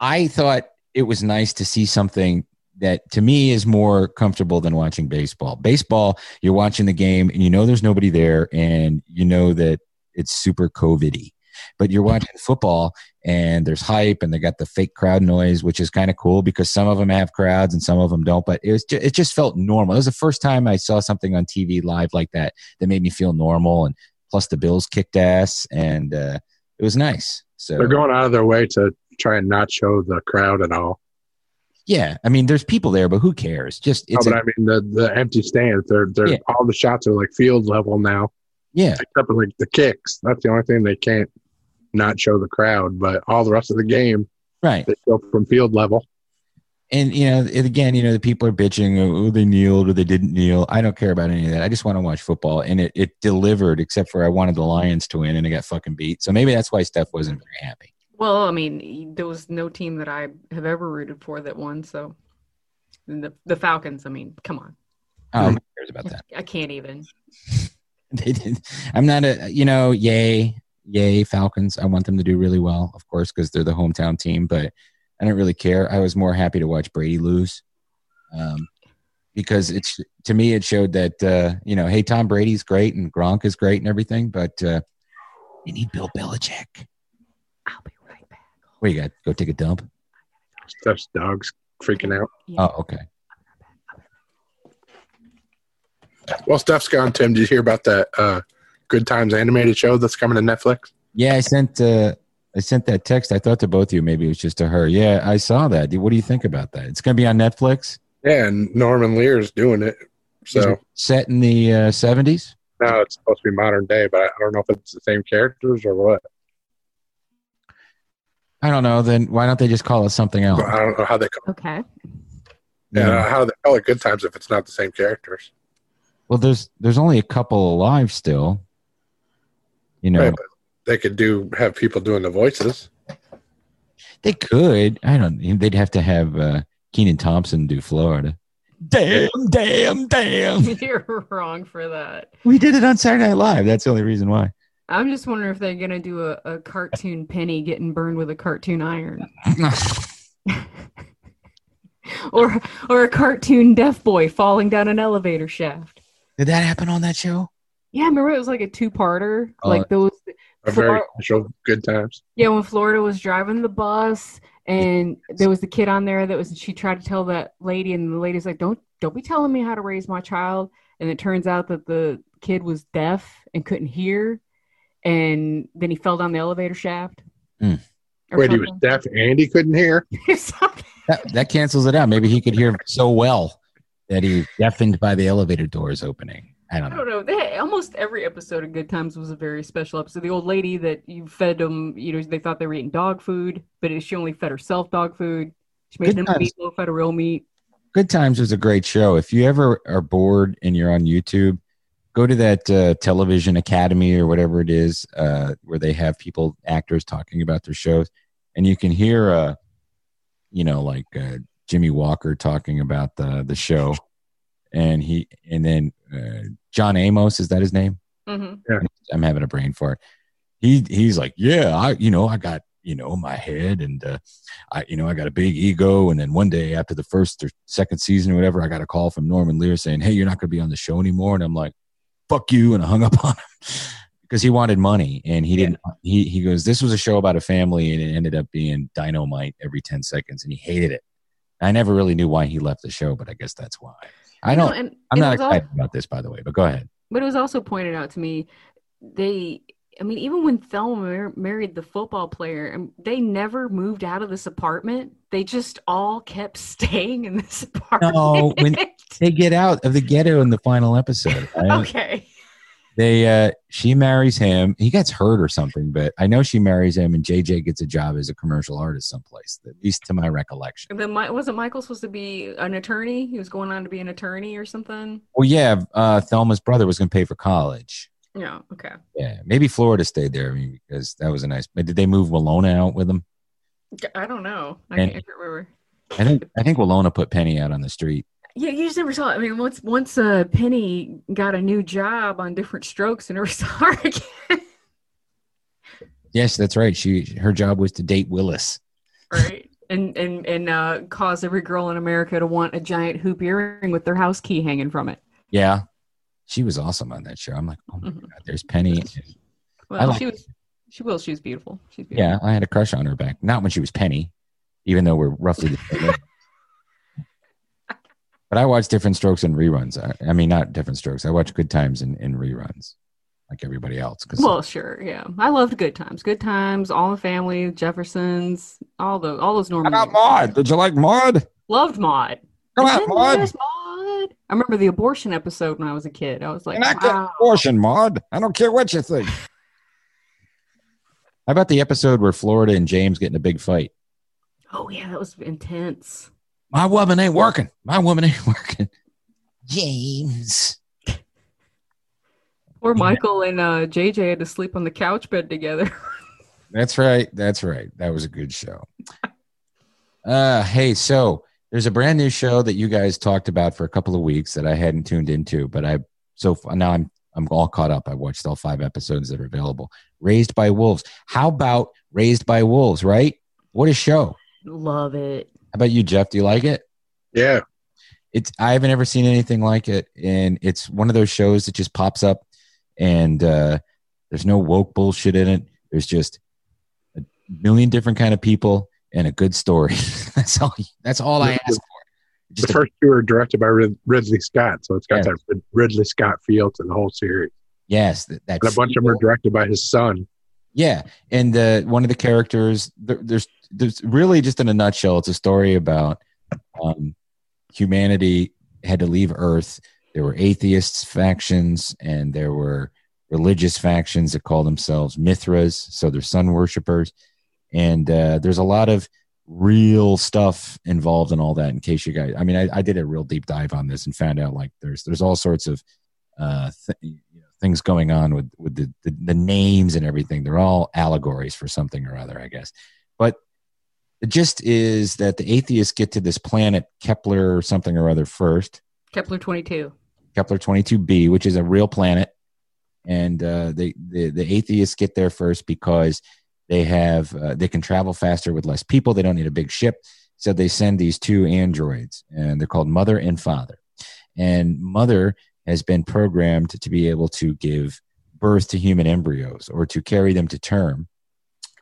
I thought it was nice to see something that to me is more comfortable than watching baseball. Baseball, you're watching the game and you know there's nobody there and you know that it's super COVIDy. But you're watching football and there's hype and they got the fake crowd noise, which is kind of cool because some of them have crowds and some of them don't. But it was just, it just felt normal. It was the first time I saw something on TV live like that that made me feel normal. And plus the Bills kicked ass and uh, it was nice. So They're going out of their way to try and not show the crowd at all. Yeah, I mean, there's people there, but who cares? Just No, it's but a, I mean the the empty stands. They're they're Yeah. all the shots are like field level now, yeah, except for like the kicks. That's the only thing they can't not show the crowd. But all the rest of the game right. they show from field level. and you know it, again you know the people are bitching oh, oh they kneeled or they didn't kneel i don't care about any of that i just want to watch football and it, it delivered except for i wanted the lions to win and it got fucking beat so maybe that's why steph wasn't very happy Well, I mean, there was no team that I have ever rooted for that won. So the the Falcons. I mean, come on, oh who cares about that I can't even. [LAUGHS] they did i'm not a you know yay yay falcons i want them to do really well of course because they're the hometown team but i don't really care i was more happy to watch brady lose um, because it's to me it showed that uh, you know hey tom brady's great where you got go take a dump Steph's dogs freaking out. oh okay Well, Steph's gone. Tim, did you hear about that uh, Good Times animated show that's coming to Netflix? yeah i sent uh, i sent that text i thought to both of you maybe it was just to her yeah i saw that what do you think about that it's going to be on netflix Yeah, and Norman Lear's doing it. So it set in the uh, 70s now it's supposed to be modern day, but I don't know if it's the same characters or what. I don't know. Then why don't they just call it something else? I don't know how they call. Okay. Yeah, how they call it Good Times if it's not the same characters. Well, there's there's only a couple alive still. You know, Right, they could do have people doing the voices. they could. I don't. They'd have to have uh, Kenan Thompson do Florida. Damn! Damn! Damn! [LAUGHS] You're wrong for that. we did it on Saturday Night Live. That's the only reason why. I'm just wondering if they're gonna do a, a cartoon penny getting burned with a cartoon iron, [LAUGHS] or or a cartoon deaf boy falling down an elevator shaft. did that happen on that show? Yeah, remember it was like a two-parter, Oh. like those. A very special Good Times. Yeah, when Florida was driving the bus and there was the kid on there that was she tried to tell that lady and the lady's like, Don't don't be telling me how to raise my child. And it turns out that the kid was deaf and couldn't hear and then he fell down the elevator shaft. Hmm. Or Wait, he was deaf and he couldn't hear. [LAUGHS] That that cancels it out. Maybe he could hear so well that he deafened by the elevator doors opening. I don't I know. don't know. They, almost every episode of Good Times was a very special episode. The old lady that you fed them, you know, they thought they were eating dog food, but it, she only fed herself dog food. She made Good them Times. meatloaf out of real meat. Good Times was a great show. If you ever are bored and you're on YouTube, go to that uh, Television Academy or whatever it is, uh, where they have people, actors talking about their shows, and you can hear, uh, you know, like uh, Jimmie Walker talking about the the show, and he and then uh, John Amos is that his name? hmm I'm having a brain fart. He he's like, yeah, I you know I got you know my head and uh, I you know I got a big ego. And then one day after the first or second season or whatever, I got a call from Norman Lear saying, hey, you're not going to be on the show anymore, and I'm like, fuck you, and I hung up on him [LAUGHS] because he wanted money and he didn't. He he goes, this was a show about a family and it ended up being dynamite every ten seconds and he hated it. I never really knew why he left the show, but I guess that's why. I don't. and I'm not excited about this, by the way. But go ahead. But it was also pointed out to me, they, I mean, even when Thelma mar- married the football player, um, they never moved out of this apartment. They just all kept [LAUGHS] staying in this apartment. No, when- They get out of the ghetto in the final episode. [LAUGHS] right? okay. They uh she marries him. He gets hurt or something, but I know she marries him and JJ gets a job as a commercial artist someplace, at least to my recollection. And then wasn't Michael supposed to be an attorney? He was going on to be an attorney or something. Well, yeah, uh Thelma's brother was gonna pay for college. Yeah. Okay. Yeah. Maybe Florida stayed there I mean, because that was a nice but did they move Willona out with them? I don't know. I And- can't remember. I think I think Willona put Penny out on the street. Yeah, you just never saw it. I mean, once once uh, Penny got a new job on different strokes, and never [LAUGHS] saw her again. Yes, that's right. She her job was to date Willis. right? And and and uh, cause every girl in America to want a giant hoop earring with their house key hanging from it. Yeah, she was awesome on that show. I'm like, oh my Mhm. god, there's Penny. Well, like she was. She will. She was beautiful. She's beautiful. Yeah, I had a crush on her back. Not when she was Penny, even though we're roughly the same. [LAUGHS] But I watch Different Strokes and reruns. I, I mean, not Different Strokes. I watch Good Times in, in reruns, like everybody else. Because Well, sure, yeah. I loved Good Times. Good Times, All the Family, Jeffersons, all the all those normal. got Maude. Did you like Maude? Loved Maude. Come It's on, Maude. Maude. I remember the abortion episode when I was a kid. I was like, You're not getting wow. abortion, Maude. I don't care what you think. [LAUGHS] How about the episode where Florida and James get in a big fight? Oh yeah, that was intense. My woman ain't working. My woman ain't [LAUGHS] working. James. [LAUGHS] Poor Yeah. Michael and uh, JJ had to sleep on the couch bed together. That's right. That's right. That was a good show. Uh, hey, so there's a brand new show that you guys talked about for a couple of weeks that I hadn't tuned into, but I so f- now I'm I'm all caught up. I watched all five episodes that are available. Raised by Wolves. How about Raised by Wolves? Right? What a show. Love it. How about you, Jeff? Do you like it? Yeah, It's I haven't ever seen anything like it, and it's one of those shows that just pops up, and uh, there's no woke bullshit in it. There's just a million different kind of people and a good story. [LAUGHS] that's all. That's all I ask for. Just the a- first two are directed by Rid- Ridley Scott, so it's got Yeah. that Rid- Ridley Scott feel to the whole series. yes, that, that And a bunch of them are directed by his son. Yeah, and uh, one of the characters there, there's there's really just in a nutshell, it's a story about um, humanity had to leave Earth. There were atheists factions, and there were religious factions that call themselves Mithras, so they're sun worshippers, and uh, there's a lot of real stuff involved in all that. In case you guys, I mean, I, I did a real deep dive on this and found out like there's there's all sorts of uh, th- you know, things going on with with the, the the names and everything. They're all allegories for something or other, I guess. But the gist is that the atheists get to this planet Kepler or something or other first, Kepler twenty two. Kepler twenty two b, which is a real planet, and uh, they the the atheists get there first because they have uh, they can travel faster with less people. They don't need a big ship, so they send these two androids, and they're called Mother and Father. And Mother has been programmed to be able to give birth to human embryos or to carry them to term.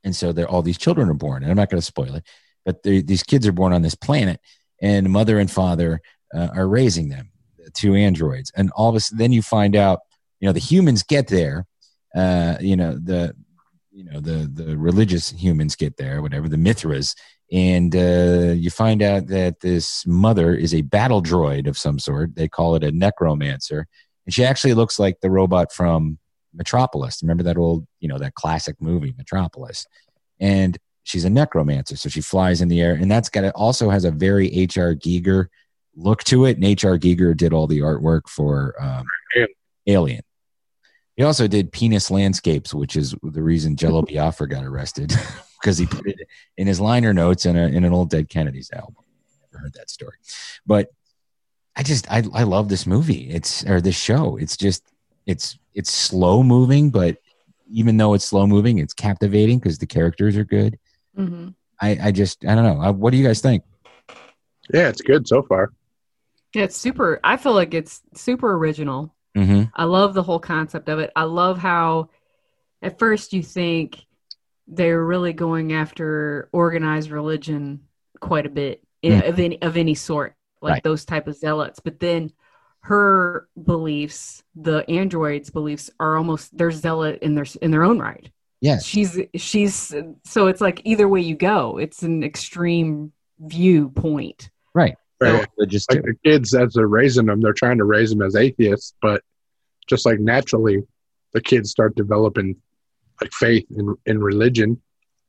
And so all these children are born. And I'm not going to spoil it, but these kids are born on this planet, and mother and father uh, are raising them, the two androids. And all of a sudden, then you find out, you know, the humans get there. Uh, you know the, you know the the religious humans get there, whatever the Mithras, and uh, you find out that this mother is a battle droid of some sort. They call it a necromancer, and she actually looks like the robot from Metropolis. Remember that old, you know, that classic movie Metropolis, and she's a necromancer, so she flies in the air, and that's got it. Also has a very H.R. Giger look to it, and H.R. Giger did all the artwork for um, Alien. Alien. He also did Penis Landscapes, which is the reason Jello [LAUGHS] Biafra got arrested [LAUGHS] because he put it in his liner notes in, a, in an old Dead Kennedys album. Never heard that story, but I just I I love this movie. It's or this show. It's just it's it's slow moving, but even though it's slow moving, it's captivating because the characters are good. Mm-hmm. I I just I don't know. Uh, What do you guys think? Yeah, it's good so far. Yeah, it's super. I feel like it's super original. Mm-hmm. I love the whole concept of it. I love how at first you think they're really going after organized religion quite a bit in, Mm. of any of any sort, like Right. those type of zealots. But then her beliefs, the androids' beliefs, are almost they're zealot in their in their own right. Yes. She's she's so it's like either way you go, it's an extreme viewpoint. Right. Right. Religious Like too. the kids, as they're raising them, they're trying to raise them as atheists, but just like naturally, the kids start developing like faith in, in religion.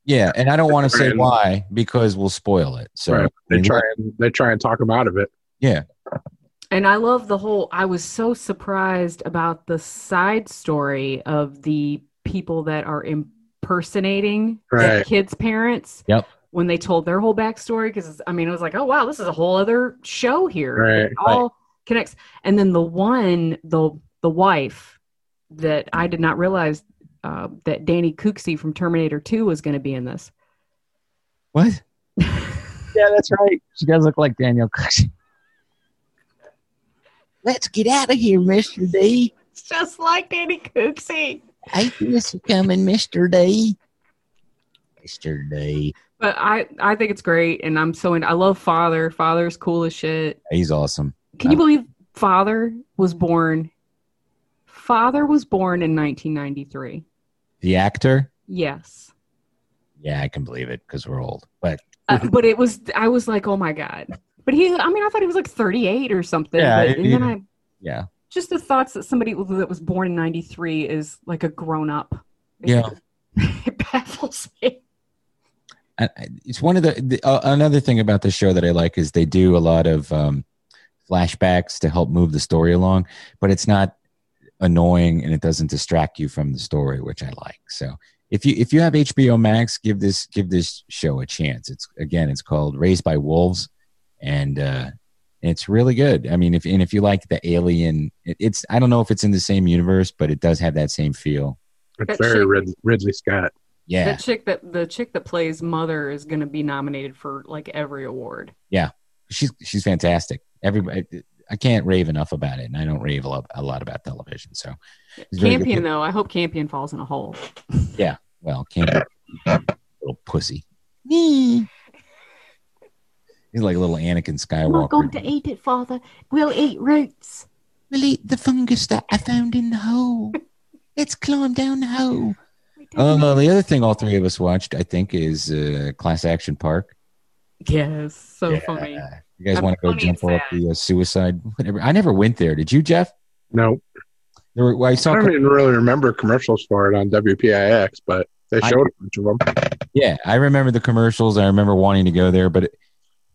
Yeah, and I don't want to say And- why because we'll spoil it. So right. They try and they try and talk them out of it. yeah, And I love the whole. I was so surprised about the side story of the people that are impersonating the kids' parents. Yep. When they told their whole backstory, because I mean, it was like, oh wow, this is a whole other show here. Right. It all connects. And then the one, the the wife that I did not realize uh, that Danny Cooksey from Terminator Two was going to be in this. what? [LAUGHS] yeah, that's right. She does look like Danielle Cooksey. Let's get out of here, Mr. D. It's just like Danny Cooksey. Atheist coming, Mr. D. Mr. D. But I, I think it's great, and I'm so in. I love Father. Father's cool as shit. He's awesome. Can you believe Father was born? Father was born in 1993. The actor? Yes, Yeah, I can believe it because we're old. But uh, but it was. I was like, oh my god. But he, I mean, I thought he was like 38 or something. Yeah, but, and he- then I yeah. just the thoughts that somebody that was born in 93 is like a grown up. Yeah. [LAUGHS] it baffles me. I- I- it's one of the, the uh, another thing about the show that I like is they do a lot of um, flashbacks to help move the story along, but it's not annoying and it doesn't distract you from the story, which I like. So if you if you have HBO Max, give this give this show a chance. It's again, it's called Raised by Wolves, and uh, it's really good. I mean, if and if you like the Alien, it, it's I don't know if it's in the same universe, but it does have that same feel. It's very Rid- Ridley Scott. Yeah, The chick that the chick that plays Mother is going to be nominated for like every award. Yeah. She's she's fantastic. Everybody, I can't rave enough about it, and I don't rave a lot, a lot about television. So, It's very. Campion though, I hope Campion falls in a hole. [LAUGHS] Yeah. Well, can't little pussy. He's like a little Anakin Skywalker. We're going to eat it, Father. We'll eat roots. We'll eat the fungus that I found in the hole. [LAUGHS] Let's climb down the hole. Uh, the other thing all three of us watched, I think, is uh, Class Action Park. yes, so Yeah. funny. You guys want to go jump off the uh, suicide? Whatever. I never went there. Did you, Jeff? No, There were, well, I I don't even really remember commercials for it on WPIX, but they showed a bunch of them. Yeah, I remember the commercials. I remember wanting to go there, but it,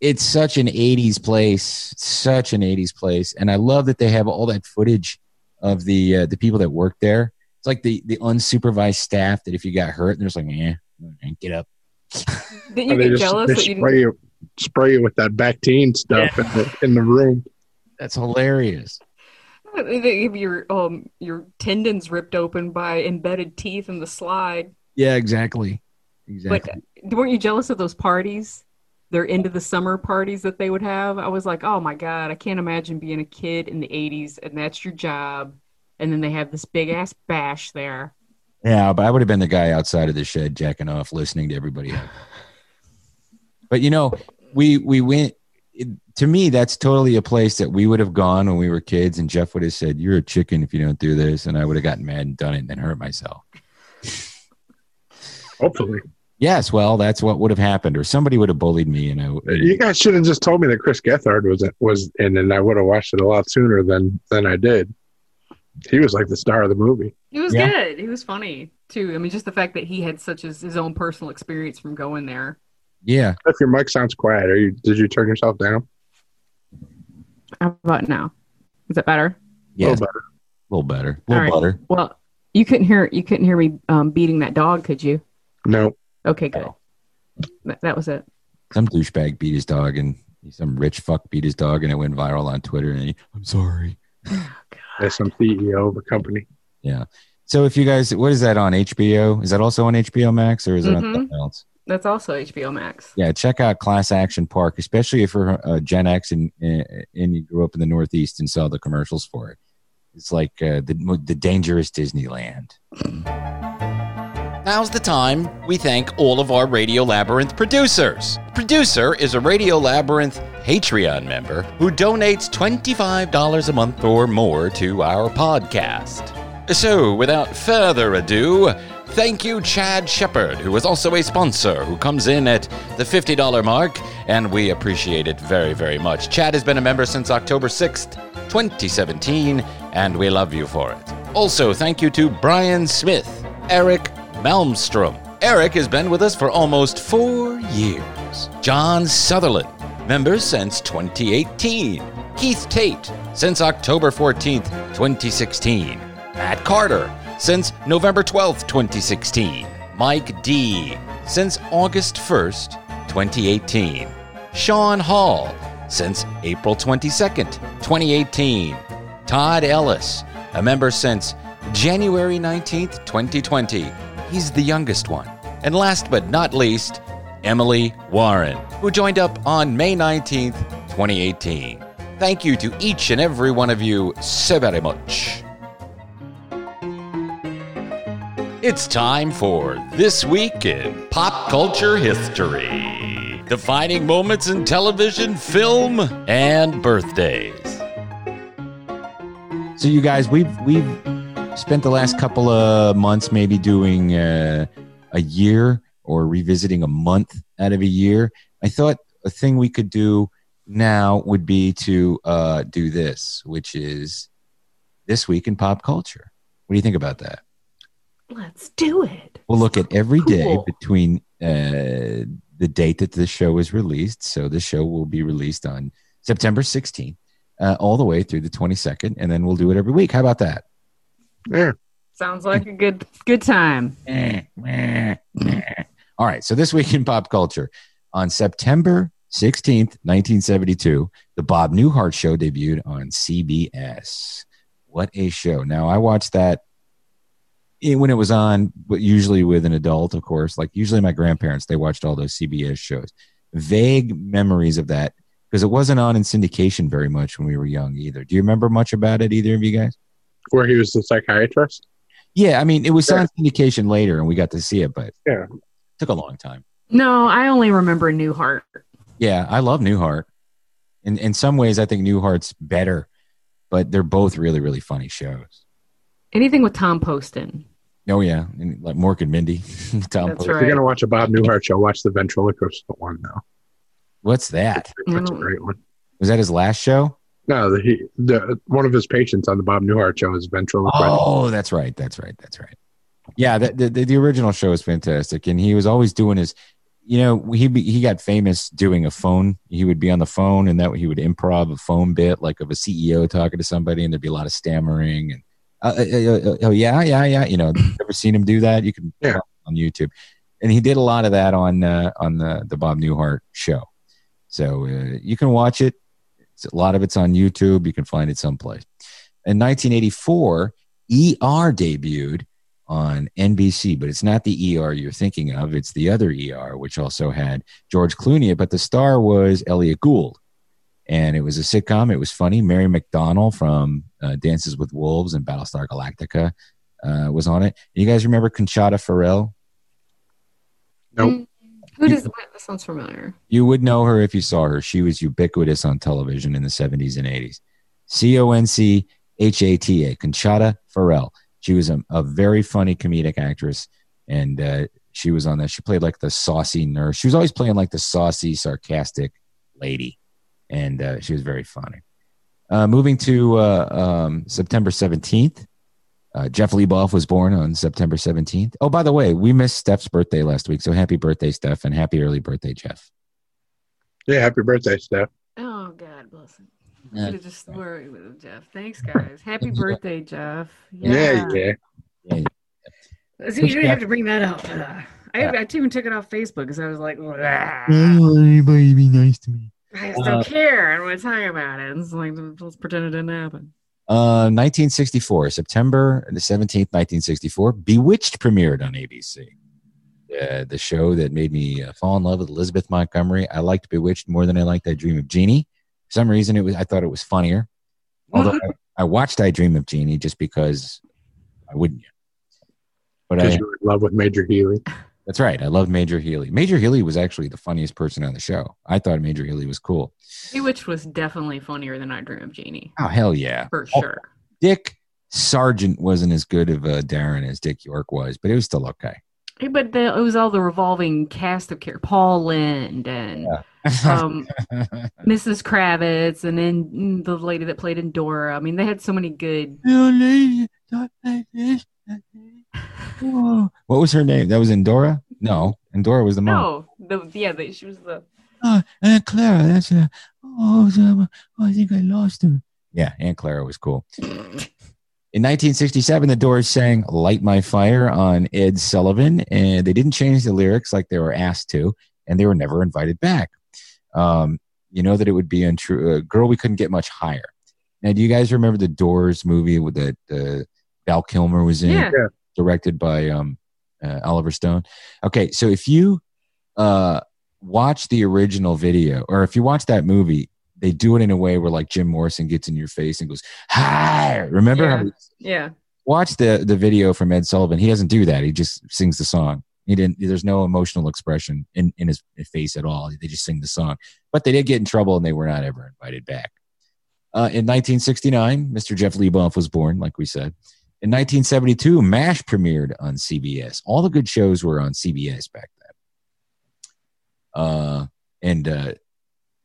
it's such an 80s place, such an 80s place. And I love that they have all that footage of the uh, the people that work there. It's like the the unsupervised staff that if you got hurt, they're just like, yeah, get up. [LAUGHS] Didn't you they get just jealous they that you spray you, spray you with that Bactine stuff in, the, in the room. That's hilarious. didn't they give your um your tendons ripped open by embedded teeth in the slide? Yeah, exactly. But Exactly. weren't you jealous of those parties? Their end of the summer parties that they would have. I was like, oh my god, I can't imagine being a kid in the '80s and that's your job, and then they have this big ass bash there. yeah, but I would have been the guy outside of the shed jacking off, listening to everybody. But you know, we we went. It, to me, that's totally a place that we would have gone when we were kids, and Jeff would have said, "You're a chicken if you don't do this," and I would have gotten mad and done it, and then hurt myself. Hopefully, Yes, well, that's what would have happened, or somebody would have bullied me, and I. you guys should have just told me that Chris Gethard was was in, and I would have watched it a lot sooner than than I did. He was like the star of the movie. He was Yeah. good. He was funny too. I mean, just the fact that he had such as his own personal experience from going there. yeah, If your mic sounds quiet, are you? Did you turn yourself down? How about now? Is it better? yeah, A a little better. little better, a little All right. better. Well, you couldn't hear you couldn't hear me um, beating that dog, could you? No, Okay, good. No. That, that was it. Some douchebag beat his dog, and some rich fuck beat his dog, and it went viral on Twitter. And he, I'm sorry. As some CEO of a company. Yeah. So if you guys, what is that on HBO? Is that also on HBO Max, or is it on something else? That's also HBO Max. Yeah, check out Class Action Park, especially if you're uh, Gen X and and you grew up in the Northeast and saw the commercials for it. It's like uh, the the dangerous Disneyland. [LAUGHS] Now's the time we thank all of our Radio Labyrinth producers. Producer is a Radio Labyrinth Patreon member who donates $25 a month or more to our podcast. So, without further ado, thank you, Chad Shepard, who is also a sponsor who comes in at the $50 mark, and we appreciate it very, very much. Chad has been a member since October 6th, 2017, and we love you for it. Also, thank you to Brian Smith, Eric Malmstrom. Eric has been with us for almost four years. John Sutherland, member since 2018. Keith Tate, since October 14th, 2016. Matt Carter, since November 12th, 2016. Mike D, since August 1st, 2018. Sean Hall, since April 22nd, 2018. Todd Ellis, a member since January 19th, 2020. He's the youngest one. And last but not least, Emily Warren, who joined up on May 19th, 2018. Thank you to each and every one of you so very much. It's time for This Week in Pop Culture History. Defining moments in television, film, and birthdays. So you guys, we've we've spent the last couple of months maybe doing uh, a year or revisiting a month out of a year. I thought a thing we could do now would be to uh, do this, which is this week in pop culture. What do you think about that? Let's do it. We'll look at every day Cool. between uh, the date that the show is released. So the show will be released on September 16th, uh, all the way through the 22nd, and then we'll do it every week. How about that? Yeah. Sounds like a good good time. [LAUGHS] All right. So this week in pop culture, on September 16th, 1972, the Bob Newhart show debuted on CBS. What a show. Now, I watched that when it was on, but usually with an adult, of course. Like usually my grandparents, they watched all those CBS shows. Vague memories of that because it wasn't on in syndication very much when we were young either. Do you remember much about it, either of you guys? Where he was the psychiatrist. Yeah, I mean, it was Yeah. on syndication later and we got to see it, but Yeah. took a long time. No, I only remember Newhart. Yeah, I love Newhart. In in some ways, I think Newhart's better, but they're both really really funny shows. Anything with Tom Poston. Oh yeah, and like Mork and Mindy. [LAUGHS] Tom That's Post. If you're gonna watch a Bob Newhart show, watch the ventriloquist one though. What's that? That's a great one. Was that his last show? No, he, the one of his patients on the Bob Newhart show is ventriloquist. Oh, that's right. That's right. That's right. Yeah, the, the the original show is fantastic, and he was always doing his. You know, he he got famous doing a phone. He would be on the phone, and that he would improv a phone bit, like of a CEO talking to somebody, and there'd be a lot of stammering and. Uh, uh, uh, uh, oh yeah, yeah, yeah. You know, [CLEARS THROAT] ever seen him do that? You can Yeah. on YouTube, and he did a lot of that on uh, on the the Bob Newhart show. So uh, you can watch it. A lot of it's on YouTube. You can find it someplace. In 1984, ER debuted on NBC, but it's not the ER you're thinking of. It's the other ER, which also had George Clooney, but the star was Elliot Gould. And it was a sitcom. It was funny. Mary McDonnell from uh, Dances with Wolves and Battlestar Galactica uh, was on it. You guys remember Conchata Farrell? Nope. Who does that sounds familiar? You would know her if you saw her. She was ubiquitous on television in the 70s and 80s. C O N C H A T A, Conchata Farrell. She was a, a very funny comedic actress, and uh, she was on that. She played like the saucy nurse. She was always playing like the saucy, sarcastic lady, and uh, she was very funny. Uh, moving to uh, um, September 17th, uh, Jeff Leboff was born on September 17th. Oh, by the way, we missed Steph's birthday last week, so happy birthday, Steph, and happy early birthday, Jeff. Yeah, happy birthday, Steph. Oh God bless him. Yeah. Could have just worried with him, Jeff. Thanks, guys. Happy birthday, Jeff. Yeah, yeah. See, you didn't have to bring that up. Uh, I, I even took it off Facebook because I was like, "Ah, anybody be nice to me. I just don't care. I don't want to talk about it. It's like let's pretend it didn't happen. Uh, 1964, September the 17th, 1964, Bewitched premiered on ABC. Uh, the show that made me uh, fall in love with Elizabeth Montgomery. I liked Bewitched more than I liked I Dream of Jeannie. For some reason, it was I thought it was funnier. [LAUGHS] Although I, I watched I Dream of Jeannie just because I wouldn't. But Because I, you were in love with Major Healey. That's right. I love Major Healey. Major Healey was actually the funniest person on the show. I thought Major Healey was cool. Which was definitely funnier than I Dream of Jeannie, Oh hell yeah! for Oh, sure. Dick Sargent wasn't as good of a Darrin as Dick York was, but it was still okay. Hey, But the, it was all the revolving cast of characters. Paul Lynde and um, [LAUGHS] Mrs. Kravitz, and then mm, the lady that played Endora. I mean, they had so many good. What was her name? That was Endora? No, Endora was the mom. No, the yeah, the, she was the. Oh, Aunt Clara. That's a. Oh, oh, I think I lost her. Yeah, Aunt Clara was cool. In 1967, the Doors sang "Light My Fire" on Ed Sullivan, and they didn't change the lyrics like they were asked to, and they were never invited back. Um, you know that it would be untrue. Uh, "Girl, We Couldn't Get Much Higher." Now, do you guys remember the Doors movie with that uh, Val Kilmer was in? Yeah. Directed by um, uh, Oliver Stone. Okay, so if you uh, watch the original video, or if you watch that movie, they do it in a way where like Jim Morrison gets in your face and goes, "Hi!" Remember? Yeah. How he- Yeah. watch the the video from Ed Sullivan. He doesn't do that. He just sings the song. He didn't. There's no emotional expression in in his face at all. They just sing the song. But they did get in trouble, and they were not ever invited back. Uh, in 1969, Mr. Jeff Leboff was born, like we said. In 1972, MASH premiered on CBS. All the good shows were on CBS back then. Uh, and uh,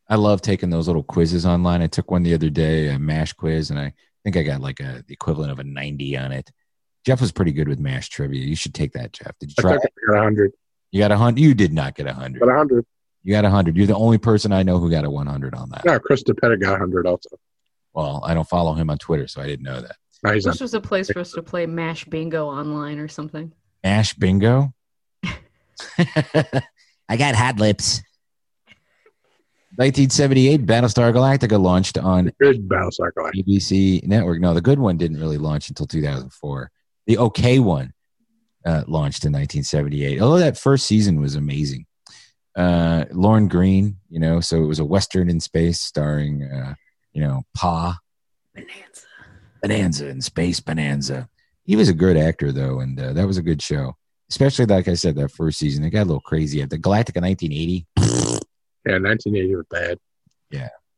I love taking those little quizzes online. I took one the other day, a MASH quiz, and I think I got like a the equivalent of a 90 on it. Jeff was pretty good with MASH trivia. You should take that, Jeff. Did you try? I got 100. You got a hundred. You did not get a hundred. But 100. You got a hundred. You're the only person I know who got a 100 on that. Yeah, Chris DePetta got 100 also. Well, I don't follow him on Twitter, so I didn't know that. Now he's on. This was a place for us to play Mash Bingo online or something. Mash bingo. [LAUGHS] [LAUGHS] I got hot lips. 1978, Battlestar Galactica launched on Good Battlestar Galactica. ABC network. No, the good one didn't really launch until 2004. The okay one uh, launched in 1978. Although that first season was amazing. Uh, Lorne Greene, you know, so it was a western in space starring, uh, you know, Pa Bonanza. Bonanza in space Bonanza. He was a good actor though, and uh, that was a good show. Especially like I said, that first season, it got a little crazy. At The Galactica 1980. Yeah, 1980 was bad.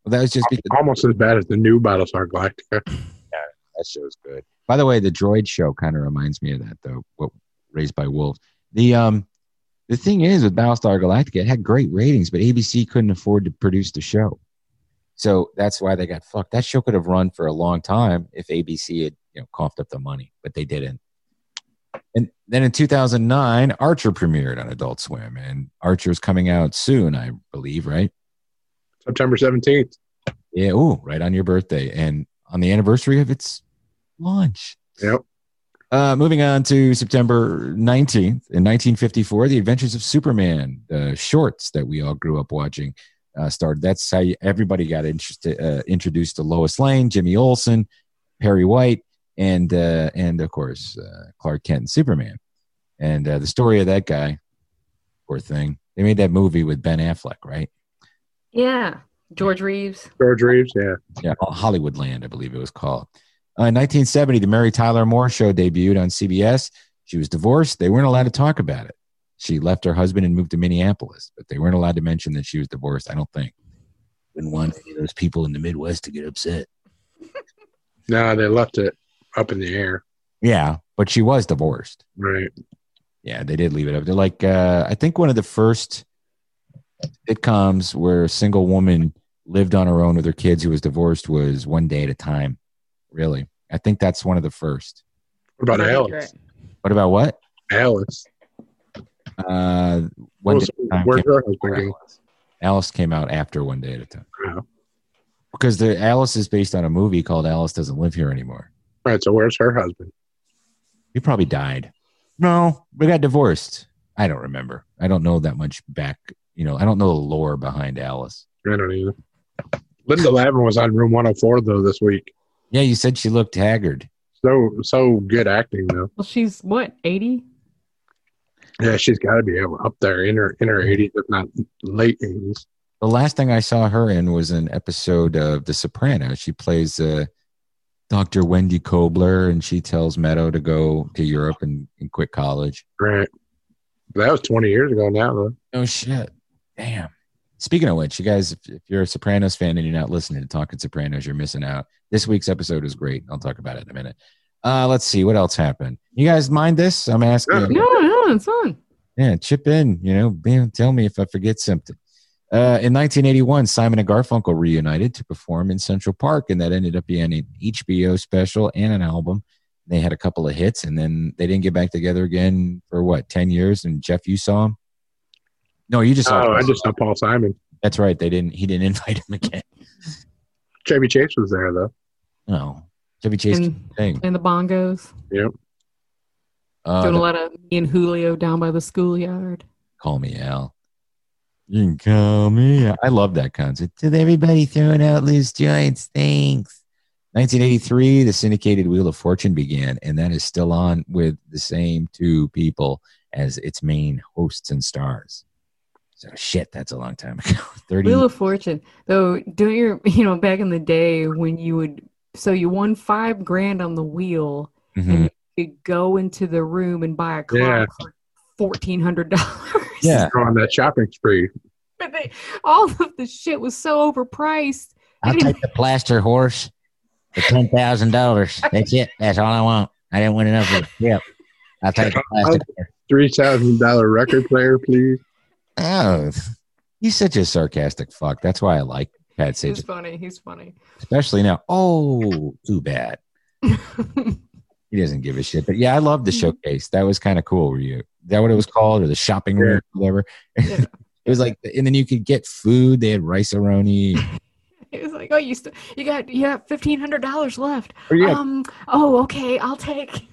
Well, that was just because Almost as bad as the new Battlestar Galactica. [LAUGHS] yeah, that show's good. By the way, the droid show kind of reminds me of that though. What raised by wolves. The um the thing is with Battlestar Galactica, it had great ratings, but ABC couldn't afford to produce the show. So that's why they got fucked. That show could have run for a long time if ABC had, you know, coughed up the money, but they didn't. And then in 2009, Archer premiered on Adult Swim, and Archer's coming out soon, I believe, right? September 17th. Yeah, ooh, right on your birthday, and on the anniversary of its launch. Yep. Uh, moving on to September 19th, in 1954, The Adventures of Superman, the shorts that we all grew up watching, uh, started. That's how you, everybody got interested, uh, introduced to Lois Lane, Jimmy Olsen, Perry White, and uh, and of course uh, Clark Kent and Superman. And uh, the story of that guy, poor thing. They made that movie with Ben Affleck, right? Yeah. George Reeves. George Reeves. Yeah. Yeah, Hollywoodland, I believe it was called. Uh, in 1970, the Mary Tyler Moore Show debuted on CBS. She was divorced. They weren't allowed to talk about it. She left her husband and moved to Minneapolis, but they weren't allowed to mention that she was divorced. I don't think. Wouldn't want any of those people in the Midwest to get upset. [LAUGHS] No, they left it up in the air. Yeah, but she was divorced. Right. Yeah, they did leave it up. They're like, uh, I think one of the first sitcoms where a single woman lived on her own with her kids who was divorced was One Day at a Time. Really, I think that's one of the first. What about Might be Alice? What about what? Alice. Uh, one Where's, day at a time where's came her husband? Alice. Alice came out after One Day at a Time Oh. because the Alice is based on a movie called Alice Doesn't Live Here Anymore. Right. So where's her husband? He probably died. No, we got divorced. I don't remember. I don't know that much back. You know, I don't know the lore behind Alice. I don't either. Linda Lavin was on Room 104 though this week. Yeah, you said she looked haggard. So so good acting though. Well, she's what, 80? Yeah, she's got to be up there in her in her 80s, if not late 80s. The last thing I saw her in was an episode of The Sopranos. She plays uh, Dr. Wendi Kobler, and she tells Meadow to go to Europe and, and quit college. Right. That was 20 years ago now though. Oh shit! Damn. Speaking of which, you guys, if, if you're a Sopranos fan and you're not listening to Talking Sopranos, you're missing out. This week's episode is great. I'll talk about it in a minute. Uh, let's see what else happened. You guys mind this? I'm asking. Yeah. No, no, it's on. Yeah, chip in. You know, bam, tell me if I forget something. Uh, in 1981, Simon and Garfunkel reunited to perform in Central Park, and that ended up being an HBO special and an album. They had a couple of hits, and then they didn't get back together again for what, 10 years? And Jeff, you saw him? No, you just saw Oh, I him. just saw Paul Simon. That's right. They didn't. He didn't [LAUGHS] invite him again. Chevy Chase was there though. No, Chevy Chase And thing. playing the bongos. Yep. Uh, Doing a lot of me and Julio down by the schoolyard. call me Al. You can call me. Al. I love that concert. Did everybody throwing out loose joints? Thanks. 1983, the syndicated Wheel of Fortune began, and that is still on with the same two people as its main hosts and stars. So shit, that's a long time ago. [LAUGHS] Thirty. Wheel of Fortune, though, don't you you know back in the day when you would so you won five grand on the wheel Mhm. and you could go into the room and buy a car Yeah. for fourteen hundred dollars. Yeah. [LAUGHS] On that shopping spree. but they, all of the shit was so overpriced. I'll take the plaster horse for ten thousand dollars. That's it. That's all I want. I didn't win enough. For Yep. I'll take the plaster horse. Three thousand dollar record player, please. Oh, he's such a sarcastic fuck. That's why I like Pat He's funny. He's funny. especially now. Oh, too bad. [LAUGHS] He doesn't give a shit. But yeah, I love the showcase. That was kind of cool. Were you? Is that what it was called, or the shopping room, whatever? [LAUGHS] Yeah. it was like, and then you could get food. They had Rice-A-Roni. [LAUGHS] It was like, oh, you st- you got you got fifteen hundred dollars left. Oh yeah, Um. Oh, okay. I'll take.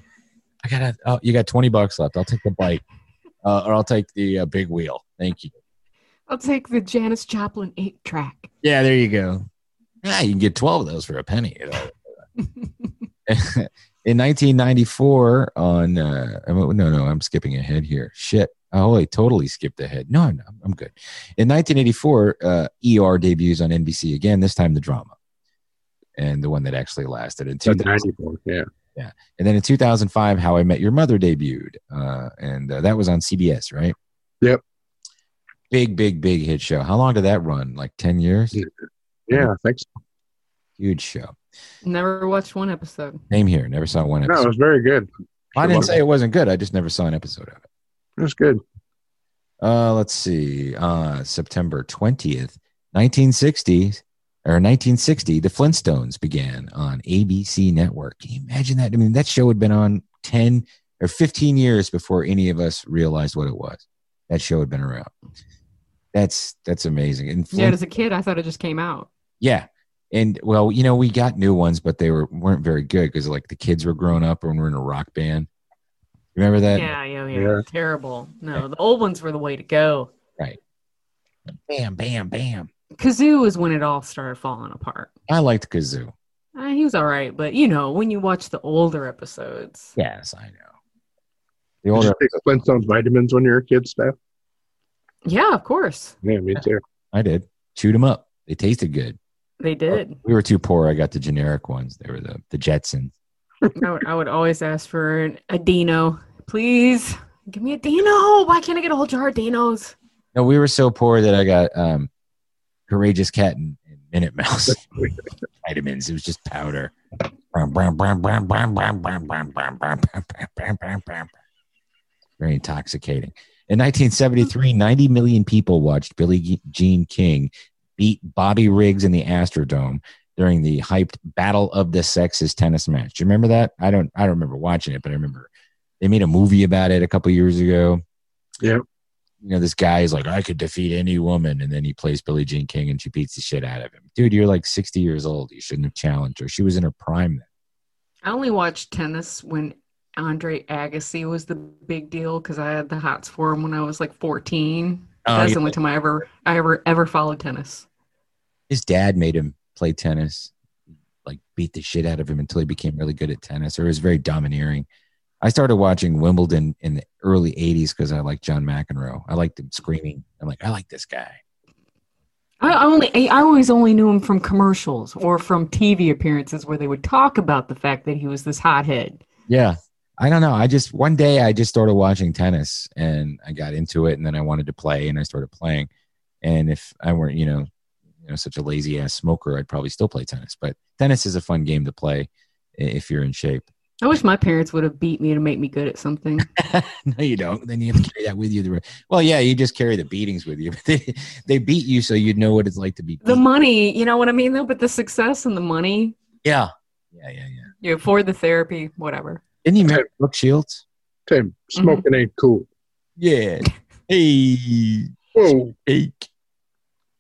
I got a, oh, you got twenty bucks left. I'll take the bike, uh, or I'll take the uh, big wheel. Thank you. I'll take the Janis Joplin eight track. Yeah, there you go. Yeah, you can get 12 of those for a penny. You know? [LAUGHS] [LAUGHS] In 1994, on uh, no, no, I'm skipping ahead here. Shit. Oh, I totally skipped ahead. No, no, I'm good. In 1984, uh, ER debuts on NBC again. This time, the drama, and the one that actually lasted. In 2000, ninety four. Yeah, and then in 2005, How I Met Your Mother debuted, uh, and uh, that was on CBS, right? Yep. Big, big, big hit show. How long did that run? Like 10 years? Yeah. yeah. I think so. Huge show. Never watched one episode. Same here. Never saw one No, episode. it was very good. I didn't say it wasn't good. I just never saw an episode of it. It was good. Uh, let's see. Uh, September 20th, 1960, or 1960, the Flintstones began on ABC Network. Can you imagine that? I mean, that show had been on 10 or 15 years before any of us realized what it was. That show had been around. That's that's amazing. And Yeah, as a kid, I thought it just came out. yeah. And well, you know, we got new ones, but they were weren't very good because like the kids were growing up and we're in a rock band. Remember that? yeah, yeah, yeah, Yeah. Terrible. No, the old ones were the way to go. Right. Bam, bam, bam. Gazoo was when it all started falling apart. I liked Gazoo. Uh, he was all right, but you know, when you watch the older episodes, Yes, I know. The Did older, you take Flintstones vitamins when you were a kid, Steph? Yeah, of course Yeah, me too. I did. Chewed them up. They tasted good. they did. We were too poor. I got the generic ones. They were the the Jetsons. I would, I would always ask for an, a Dino, please. Give me a Dino. Why can't I get a whole jar of Dinos? No, we were so poor that I got um, Courageous Cat and, and Minute Mouse vitamins. It was just powder. Very intoxicating. In 1973, mm-hmm. 90 million people watched Billie Jean King beat Bobby Riggs in the Astrodome during the hyped Battle of the Sexes tennis match. Do you remember that? I don't. I don't remember watching it, but I remember they made a movie about it a couple years ago. Yeah. You know, this guy is like, I could defeat any woman, and then he plays Billie Jean King, and she beats the shit out of him. Dude, you're like 60 years old. You shouldn't have challenged her. She was in her prime then. I only watched tennis when Andre Agassi was the big deal because I had the hots for him when I was like 14. Oh, That's the only time I ever, I ever, ever followed tennis. His dad made him play tennis, like beat the shit out of him until he became really good at tennis, or was very domineering. I started watching Wimbledon in the early 80s because I like John McEnroe. I liked him screaming. I'm like, I like this guy. I I only, I always only knew him from commercials or from TV appearances where they would talk about the fact that he was this hothead. Yeah. I don't know. I just one day I just started watching tennis and I got into it and then I wanted to play and I started playing. And if I weren't, you know, you know, such a lazy ass smoker, I'd probably still play tennis. But tennis is a fun game to play if you're in shape. I wish my parents would have beat me to make me good at something. [LAUGHS] no, you don't. Then you have to carry that with you. The well, yeah, you just carry the beatings with you. [LAUGHS] But they, they beat you so you'd know what it's like to be. the money, you know what I mean, though. But the success and the money, yeah, yeah, yeah, yeah. you for the therapy, whatever. Didn't you marry Brooke Shields? Tim, smoking ain't cool. Yeah. [LAUGHS] Hey, Whoa. hey.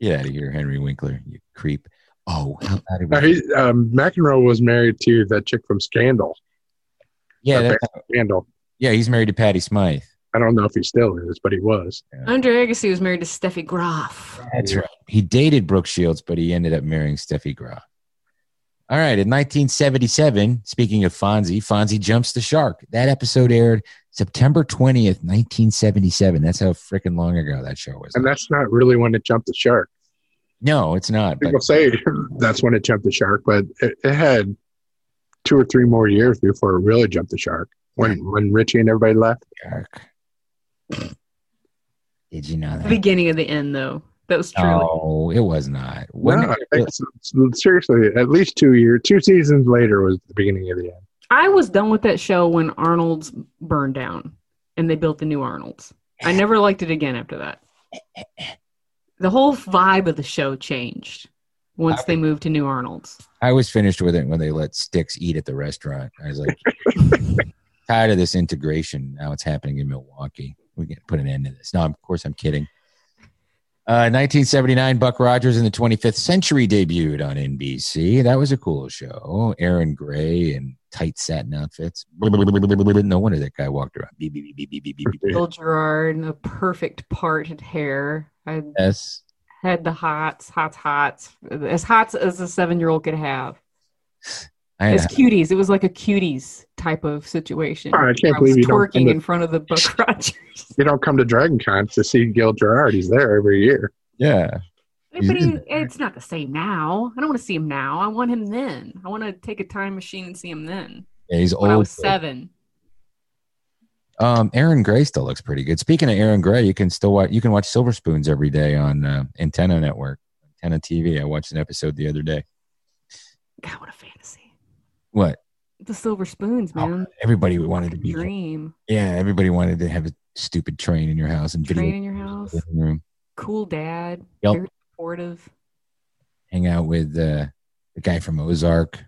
Get out of here, Henry Winkler, you creep. Oh, how bad it Uh, was. he, um, McEnroe was married to that chick from Scandal. yeah, Okay. that, Scandal. yeah, he's married to Patty Smyth. I don't know if he still is, but he was. Andre Agassi was married to Steffi Graf. That's right. He dated Brooke Shields, but he ended up marrying Steffi Graf. All right, in 1977, speaking of Fonzie, Fonzie jumps the shark. That episode aired September 20th, 1977. That's how freaking long ago that show was. And that's not really when it jumped the shark. No, it's not. But People say that's when it jumped the shark, but it, it had two or three more years before it really jumped the shark. When when Richie and everybody left. shark. Did you know The that? beginning of the end, though. That was true. No, it was not. When No, I think so- so seriously, at least two years, two seasons later was the beginning of the end. I was done with that show when Arnold's burned down and they built the new Arnold's. I never liked it again after that. The whole vibe of the show changed once they moved to New Arnold's. I was finished with it when they let Sticks eat at the restaurant. I was like, [LAUGHS] tired of this integration. Now it's happening in Milwaukee. We can put an end to this. No, of course I'm kidding. Uh, 1979, Buck Rogers in the 25th Century debuted on NBC. That was a cool show. Erin Gray in tight satin outfits. No wonder that guy walked around. Beep, beep, beep, beep, beep, beep, beep, beep. Gil Gerard and the perfect parted hair. I Yes. had the hots, hots, hots, as hot as a seven year old could have. I As cuties, it was like a cuties type of situation. I can't where I believe was you don't twerking come to- in front of the Buck [LAUGHS] Rogers. You don't come to Dragon Con to see Gil Gerard. He's there every year. yeah. But he, it's not the same now. I don't want to see him now. I want him then. I want to take a time machine and see him then. Yeah, he's When I old. was seven. Um, Erin Gray still looks pretty good. Speaking of Erin Gray, you can still watch. You can watch Silver Spoons every day on uh, Antenna Network, Antenna TV. I watched an episode the other day. God, what a fantasy. What? The silver spoons, Oh, man. everybody wanted to be. Dream. Yeah, everybody wanted to have a stupid train in your house and video Train in your house. living room. Cool dad. Yep. Very supportive. Hang out with uh, the guy from Ozark.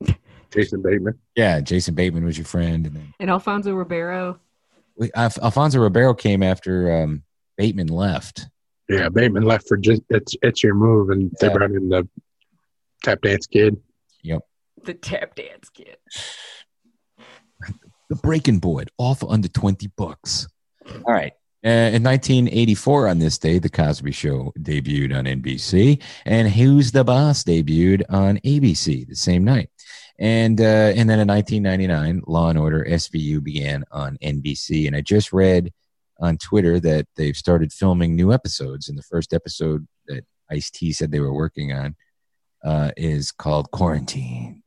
[LAUGHS] Jason Bateman. Yeah, Jason Bateman was your friend, and then And Alfonso Ribeiro. we, Alf- Alfonso Ribeiro came after um, Bateman left. Yeah, Bateman left for just it's it's your move, and they brought in the tap dance kid. The tap dance kid. The Breaking Board, all for under 20 bucks. All right. Uh, in 1984, on this day, The Cosby Show debuted on NBC, and Who's the Boss debuted on ABC the same night. And uh, and then in 1999, Law and Order SVU began on NBC. And I just read on Twitter that they've started filming new episodes. And the first episode that Ice T said they were working on uh, is called Quarantine,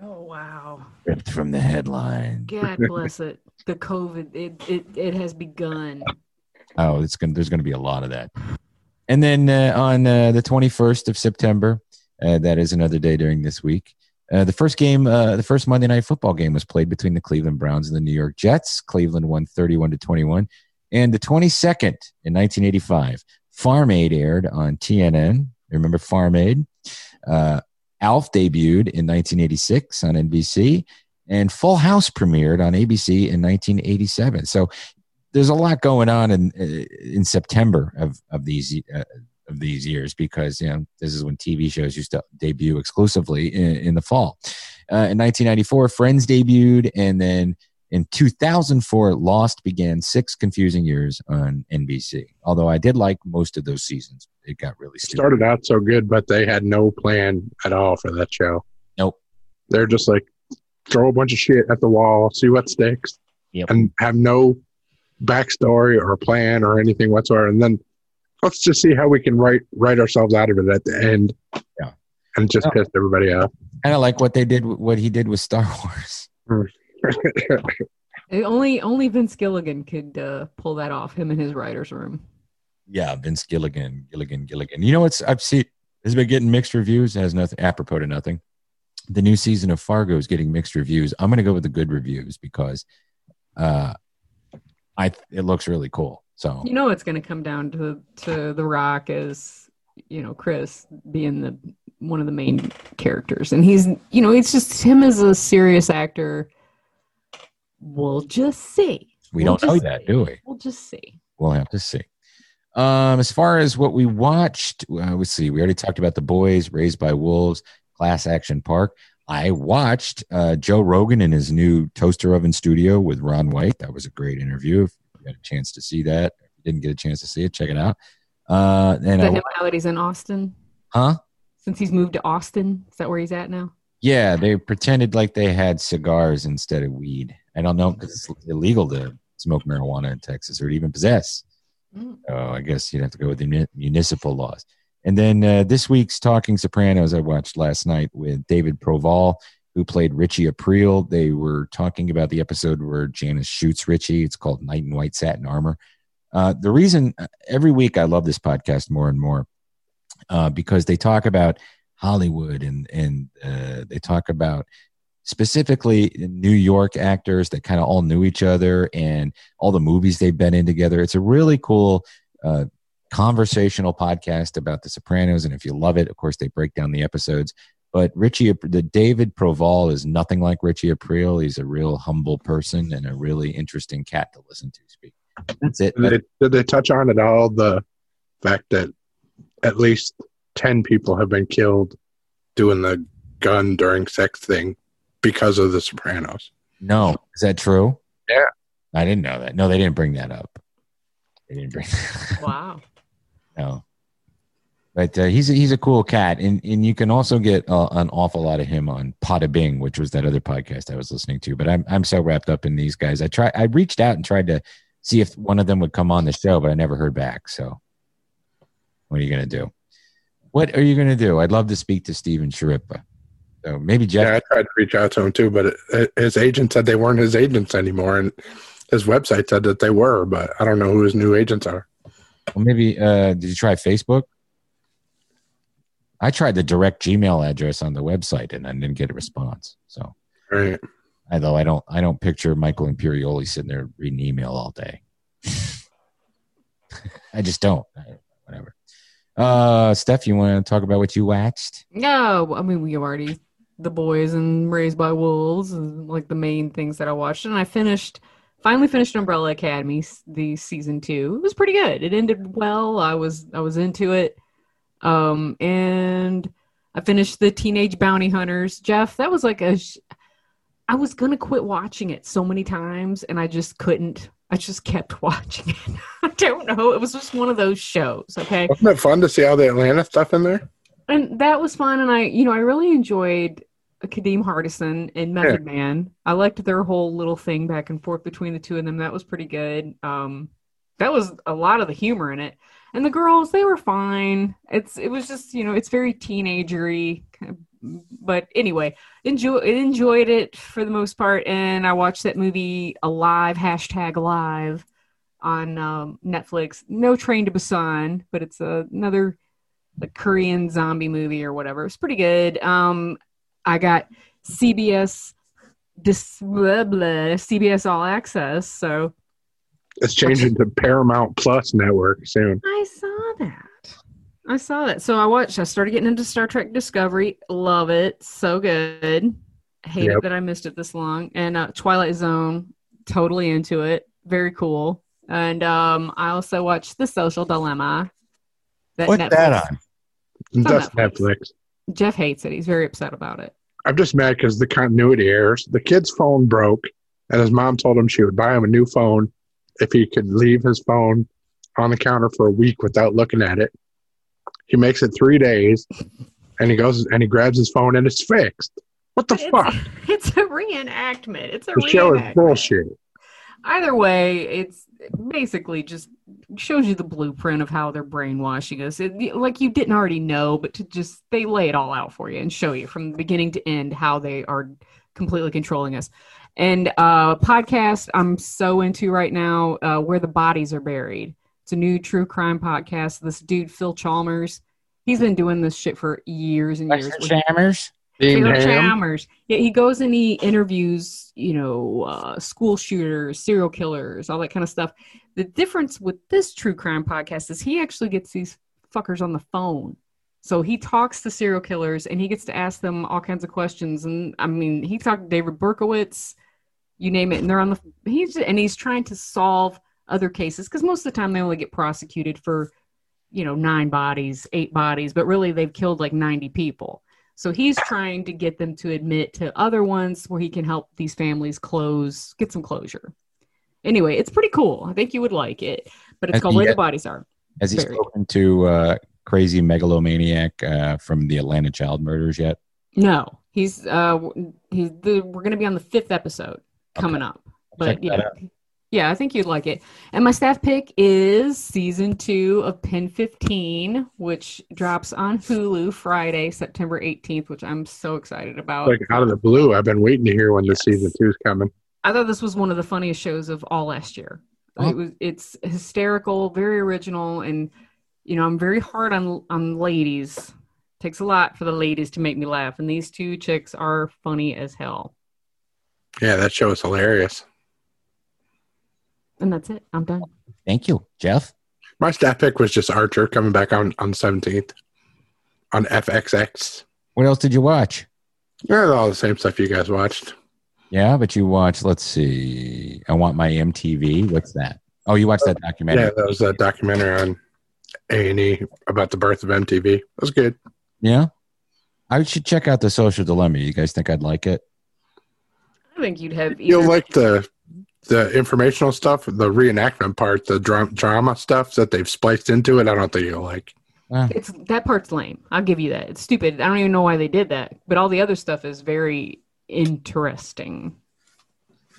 Oh, wow. ripped from the headline. God bless it. The COVID, it, it, it has begun. Oh, it's gonna. There's gonna be a lot of that. And then uh, on uh, the 21st of September, uh, that is another day during this week. Uh, the first game, uh, the first Monday Night Football game, was played between the Cleveland Browns and the New York Jets. Cleveland won 31 to 21. And the 22nd in 1985, Farm Aid aired on TNN. Remember Farm Aid? Uh, Alf debuted in 1986 on NBC, and Full House premiered on ABC in 1987. So there's a lot going on in uh, in September of of these uh, of these years because you know this is when TV shows used to debut exclusively in, in the fall. Uh, in 1994, Friends debuted, and then in 2004, Lost began six confusing years on NBC. Although I did like most of those seasons, it got really stupid. Started out so good, but they had no plan at all for that show. Nope. They're just like throw a bunch of shit at the wall, see what sticks, Yep. and have no backstory or plan or anything whatsoever. And then let's just see how we can write write ourselves out of it at the end. Yeah. And just Yeah. pissed everybody off. Kind of like what they did, what he did with Star [LAUGHS] Wars. Eh, [LAUGHS] Only only Vince Gilligan could uh, pull that off. Him in his writers' room. Yeah, Vince Gilligan, Gilligan, Gilligan. You know what's I've seen has been getting mixed reviews. It has nothing apropos to nothing. The new season of Fargo is getting mixed reviews. I'm going to go with the good reviews because uh, I it looks really cool. So You know it's going to come down to to The Rock as you know Chris being the one of the main characters, and he's you know it's just him as a serious actor. We'll just see. we We'll don't know just that, do we? We'll just see. We'll have to see. Um, as far as what we watched, uh, let's see. We already talked about the boys raised by wolves, class action park. I watched uh, Joe Rogan in his new toaster oven studio with Ron White. That was a great interview. If you got a chance to see that, if you didn't get a chance to see it, check it out. Uh, and that I, now that he's in Austin? huh? Since he's moved to Austin, is that where he's at now? Yeah, they pretended like they had cigars instead of weed. I don't know because it's illegal to smoke marijuana in Texas or even possess. Mm. So I guess you'd have to go with the municipal laws. And then uh, this week's Talking Sopranos I watched last night with David Proval, who played Richie April. They were talking about the episode where Janice shoots Richie. It's called Knight in White Satin Armor. Uh, the reason every week I love this podcast more and more uh, because they talk about Hollywood and and uh, they talk about specifically New York actors that kind of all knew each other and all the movies they've been in together. It's a really cool uh, conversational podcast about The Sopranos, and if you love it, of course they break down the episodes. But Richie, the David Proval is nothing like Richie April. He's a real humble person and a really interesting cat to listen to speak. That's it. Did they, did they touch on at all the fact that at least 10 people have been killed doing the gun during sex thing because of the Sopranos? No, is that true? Yeah. I didn't know that. No, they didn't bring that up. They didn't bring. Wow. no, but uh, he's a, he's a cool cat, and and you can also get uh, an awful lot of him on Pada Bing, which was that other podcast I was listening to. But I'm I'm so wrapped up in these guys. I try I reached out and tried to see if one of them would come on the show, but I never heard back. So, what are you gonna do? What are you gonna do? I'd love to speak to Steven Schirripa. So maybe Jeff. Yeah, I tried to reach out to him too, but it, it, his agent said they weren't his agents anymore, and his website said that they were, but I don't know who his new agents are. Well, maybe uh, did you try Facebook? I tried the direct Gmail address on the website and I didn't get a response. So, Right. although I don't, I don't picture Michael Imperioli sitting there reading email all day. [LAUGHS] I just don't. I- Whatever. Uh, Steph, you want to talk about what you watched? No, I mean we already the boys and Raised by Wolves and like the main things that I watched, and I finished finally finished Umbrella Academy the season two. It was pretty good. It ended well. I was I was into it, um, and I finished the Teenage Bounty Hunters. Jeff, that was like a. Sh- I was gonna quit watching it so many times, and I just couldn't. I just kept [LAUGHS] watching it. I don't know. It was just one of those shows. Okay. Wasn't it fun to see all the Atlanta stuff in there? and that was fun and i you know i really enjoyed kadeem hardison and method man. I liked their whole little thing back and forth between the two of them. That was pretty good. Um that was a lot of the humor in it. And the girls they were fine. It's it was just you know it's very teenagery kind of- but anyway enjoy enjoyed it for the most part. And i watched that movie alive hashtag alive on um, netflix. No train to busan but it's another the Korean zombie movie or whatever. It's pretty good. Um, I got CBS dis, blah, blah, CBS All Access, so It's changing to Paramount Plus network soon. I saw that. I saw that. So I watched. I started getting into Star Trek Discovery. Love it. So good. Hate Yep. it that I missed it this long. And uh, Twilight Zone. Totally into it. Very cool. And um, I also watched The Social Dilemma. That What's that on? on That's Netflix. Netflix. Jeff hates it. He's very upset about it. I'm just mad because the continuity errors. The kid's phone broke, and his mom told him she would buy him a new phone if he could leave his phone on the counter for a week without looking at it. He makes it three days, and he goes and he grabs his phone and it's fixed. What the It's, fuck? [LAUGHS] it's a reenactment. It's a The show is reenactment. bullshit. Either way, it's basically just shows you the blueprint of how they're brainwashing us. It, like you didn't already know, but to just they lay it all out for you and show you from beginning to end how they are completely controlling us. And uh podcast I'm so into right now, uh, where the bodies are buried. It's a new true crime podcast. This dude Phil Chalmers, he's been doing this shit for years and years. Dexter Shammers? Dean Phil Ham, Chalmers. Yeah, he goes and he interviews, you know, uh, school shooters, serial killers, all that kind of stuff. The difference with this true crime podcast is he actually gets these fuckers on the phone. So he talks to serial killers and he gets to ask them all kinds of questions. And I mean, he talked to David Berkowitz, you name it, and they're on the he's and he's trying to solve other cases because most of the time they only get prosecuted for, you know, nine bodies, eight bodies, but really they've killed like 90 people. So he's trying to get them to admit to other ones where he can help these families close, get some closure. Anyway, it's pretty cool. I think you would like it, but it's Has called he Where the Bodies Are. Has he spoken to uh, crazy megalomaniac uh, from the Atlanta child murders yet? No, he's uh he's the, we're going to be on the fifth episode coming up. But check yeah. Yeah, I think you'd like it. And my staff pick is season two of PEN15, which drops on Hulu Friday, September 18th, which I'm so excited about. Like out of the blue, I've been waiting to hear when the season two is coming. I thought this was one of the funniest shows of all last year. Oh. It was it's hysterical, very original, and you know I'm very hard on on ladies. Takes a lot for the ladies to make me laugh, and these two chicks are funny as hell. Yeah, that show is hilarious. And that's it. I'm done. Thank you, Jeff. My staff pick was just Archer coming back on on seventeenth on FXX. What else did you watch? Yeah, all the same stuff you guys watched. Yeah, but you watched. Let's see. I want my MTV. What's that? Oh, you watched that documentary. Yeah, that was a documentary on A and E about the birth of MTV. It was good. Yeah. I should check out the Social Dilemma. You guys think I'd like it? I think you'd have. You'll like the the informational stuff, the reenactment part, the dra- drama stuff that they've spliced into it. I don't think you'll like. Uh, It's that part's lame. I'll give you that. It's stupid. I don't even know why they did that. But all the other stuff is very interesting.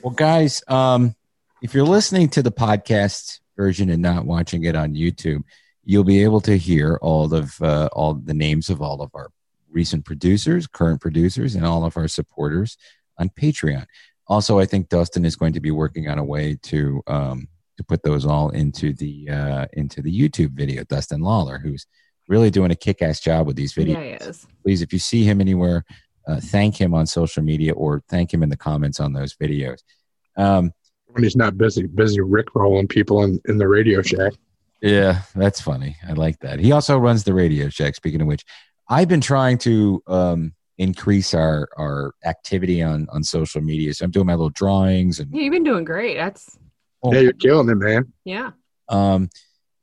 well, guys, um, if you're listening to the podcast version and not watching it on YouTube, you'll be able to hear all of uh, all the names of all of our recent producers, current producers, and all of our supporters on Patreon. Also, I think Dustin is going to be working on a way to um, to put those all into the uh, into the YouTube video. Dustin Lawler, who's really doing a kick-ass job with these videos. Yeah, yes. please if you see him anywhere uh, thank him on social media or thank him in the comments on those videos um, When he's not busy, busy rickrolling people in, in the Radio Shack. yeah that's funny i like that he also runs the radio shack speaking of which i've been trying to um, increase our our activity on on social media so i'm doing my little drawings and Yeah, you've been doing great. That's Yeah, you're killing it, man. yeah. um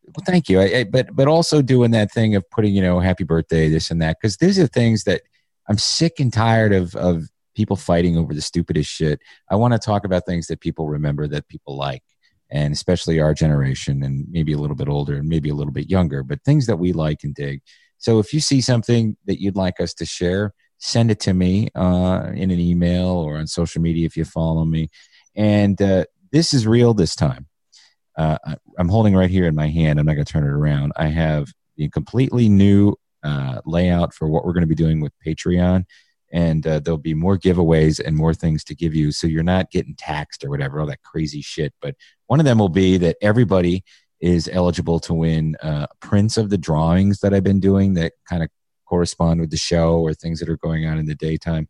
well thank you I, I, but but also doing that thing of putting you know happy birthday this and that because these are things that i'm sick and tired of of people fighting over the stupidest shit i want to talk about things that people remember that people like and especially our generation and maybe a little bit older and maybe a little bit younger but things that we like and dig so if you see something that you'd like us to share send it to me uh, in an email or on social media if you follow me and uh, this is real this time uh, I'm holding right here in my hand. I'm not going to turn it around. I have the completely new uh, layout for what we're going to be doing with Patreon, and uh, there'll be more giveaways and more things to give you, so you're not getting taxed or whatever, all that crazy shit. But one of them will be that everybody is eligible to win uh, prints of the drawings that I've been doing that kind of correspond with the show or things that are going on in the daytime.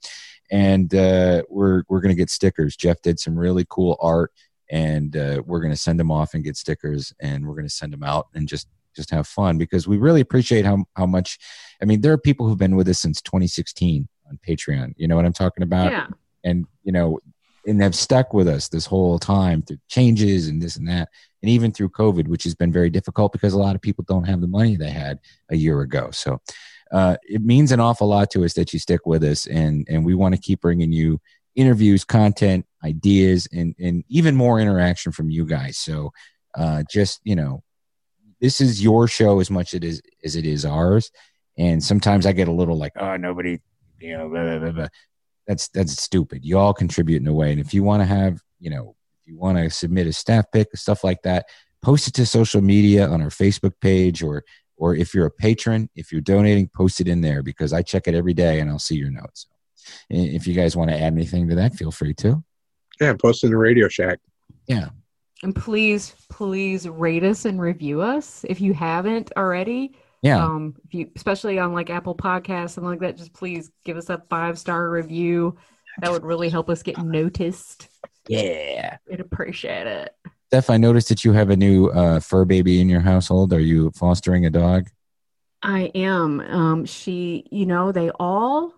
And uh, we're we're going to get stickers. Jeff did some really cool art and uh, we're going to send them off and get stickers and we're going to send them out and just just have fun because we really appreciate how how much i mean there are people who've been with us since 2016 on patreon you know what i'm talking about yeah. and you know and have stuck with us this whole time through changes and this and that and even through covid which has been very difficult because a lot of people don't have the money they had a year ago so uh, it means an awful lot to us that you stick with us and and we want to keep bringing you interviews content ideas and and even more interaction from you guys. So uh just you know this is your show as much it is as it is ours. And sometimes i get a little like oh nobody you know blah, blah, blah, that's that's stupid. You all contribute in a way. And if you want to have you know if you want to submit a staff pick stuff like that post it to social media on our facebook page or or if you're a patron if you're donating post it in there because i check it every day and i'll see your notes if you guys want to add anything to that feel free to Yeah, post in the Radio Shack. Yeah. And please, please rate us and review us if you haven't already. yeah Um, if you especially on like Apple Podcasts, something like that, just please give us a five star review. That would really help us get noticed. yeah We'd appreciate it. Steph i noticed that you have a new uh, fur baby in your household are you fostering a dog I am. Um, she, you know, they all,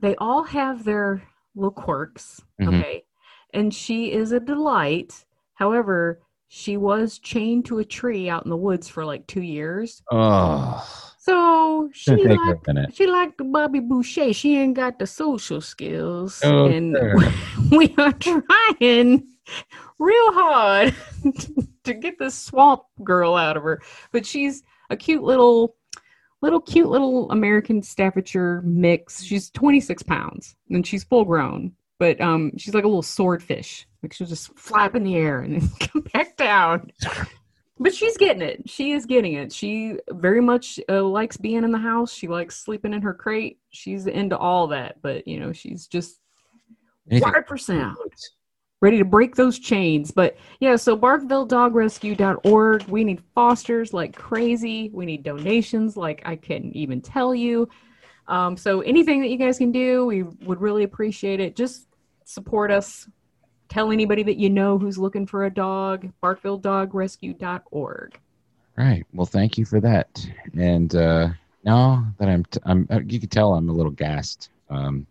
they all have their little quirks. Mhm. Okay, and she is a delight. However, she was chained to a tree out in the woods for like two years. oh So she Shouldn't take her like she like the Bobby Boucher. She ain't got the social skills, Oh, and sure. [LAUGHS] we are trying real hard [LAUGHS] to get this swamp girl out of her. But she's a cute little little cute little American Staffordshire mix. She's 26 pounds and she's full grown, but um, she's like a little swordfish. Like she'll just flap in the air and then [LAUGHS] come back down. But she's getting it. She is getting it. She very much uh, likes being in the house. She likes sleeping in her crate. She's into all that. But you know, she's just Anything- five percent ready to break those chains. But yeah, so BarkvilleDogRescue.org. We need fosters like crazy. We need donations like I can't even tell you. Um, so anything that you guys can do, we would really appreciate it. Just support us. Tell anybody that you know who's looking for a dog. BarkvilleDogRescue.org. Right. Well, thank you for that. And uh, now that I'm, t- I'm, uh, you can tell I'm a little gassed. Um,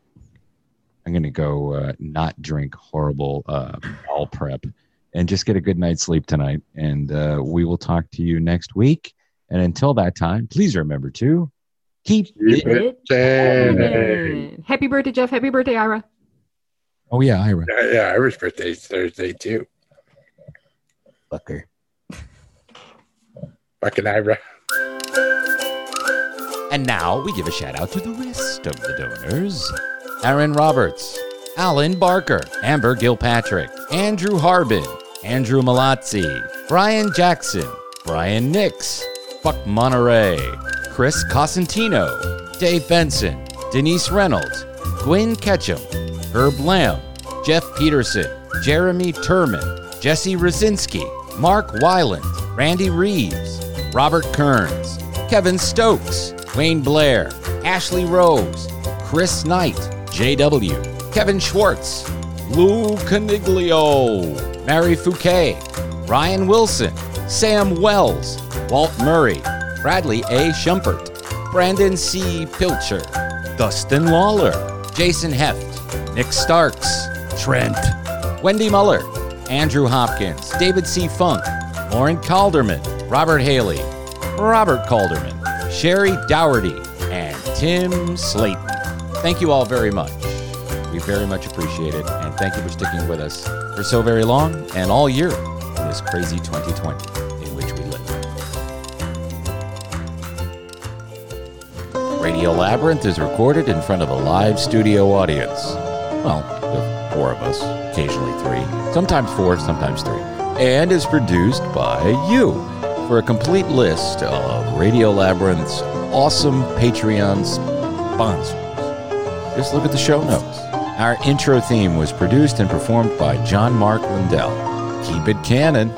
I'm going to go uh, not drink horrible uh, all prep and just get a good night's sleep tonight. And uh, we will talk to you next week. And until that time, please remember to keep. Keep it Hey. Amen. Happy birthday, Jeff. Happy birthday, Ira. Oh yeah, Ira. Yeah, yeah, Ira's birthday's Thursday too. Fucker. Fucking Ira. And now we give a shout out to the rest of the donors Aaron Roberts, Alan Barker, Amber Gilpatrick, Andrew Harbin, Andrew Malazzi, Brian Jackson, Brian Nix, Buck Monterey, Chris Cosentino, Dave Benson, Denise Reynolds, Gwyn Ketchum, Herb Lamb, Jeff Peterson, Jeremy Turman, Jesse Rosinski, Mark Weiland, Randy Reeves, Robert Kearns, Kevin Stokes, Wayne Blair, Ashley Rose, Chris Knight, JW, Kevin Schwartz, Lou Caniglio, Mary Fouquet, Ryan Wilson, Sam Wells, Walt Murray, Bradley A. Schumpert, Brandon C. Pilcher, Dustin Lawler, Jason Heft, Nick Starks, Trent, Wendy Muller, Andrew Hopkins, David C. Funk, Lauren Calderman, Robert Haley, Robert Calderman, Sherry Dougherty, and Tim Slayton. Thank you all very much. We very much appreciate it, and thank you for sticking with us for so very long and all year in this crazy 2020 in which we live. Radio Labyrinth is recorded in front of a live studio audience. Well, four of us, occasionally three, sometimes four, sometimes three, and is produced by you. For a complete list of Radio Labyrinth's awesome Patreon sponsors, just look at the show notes. Our intro theme was produced and performed by John Mark Lindell. Keep it canon.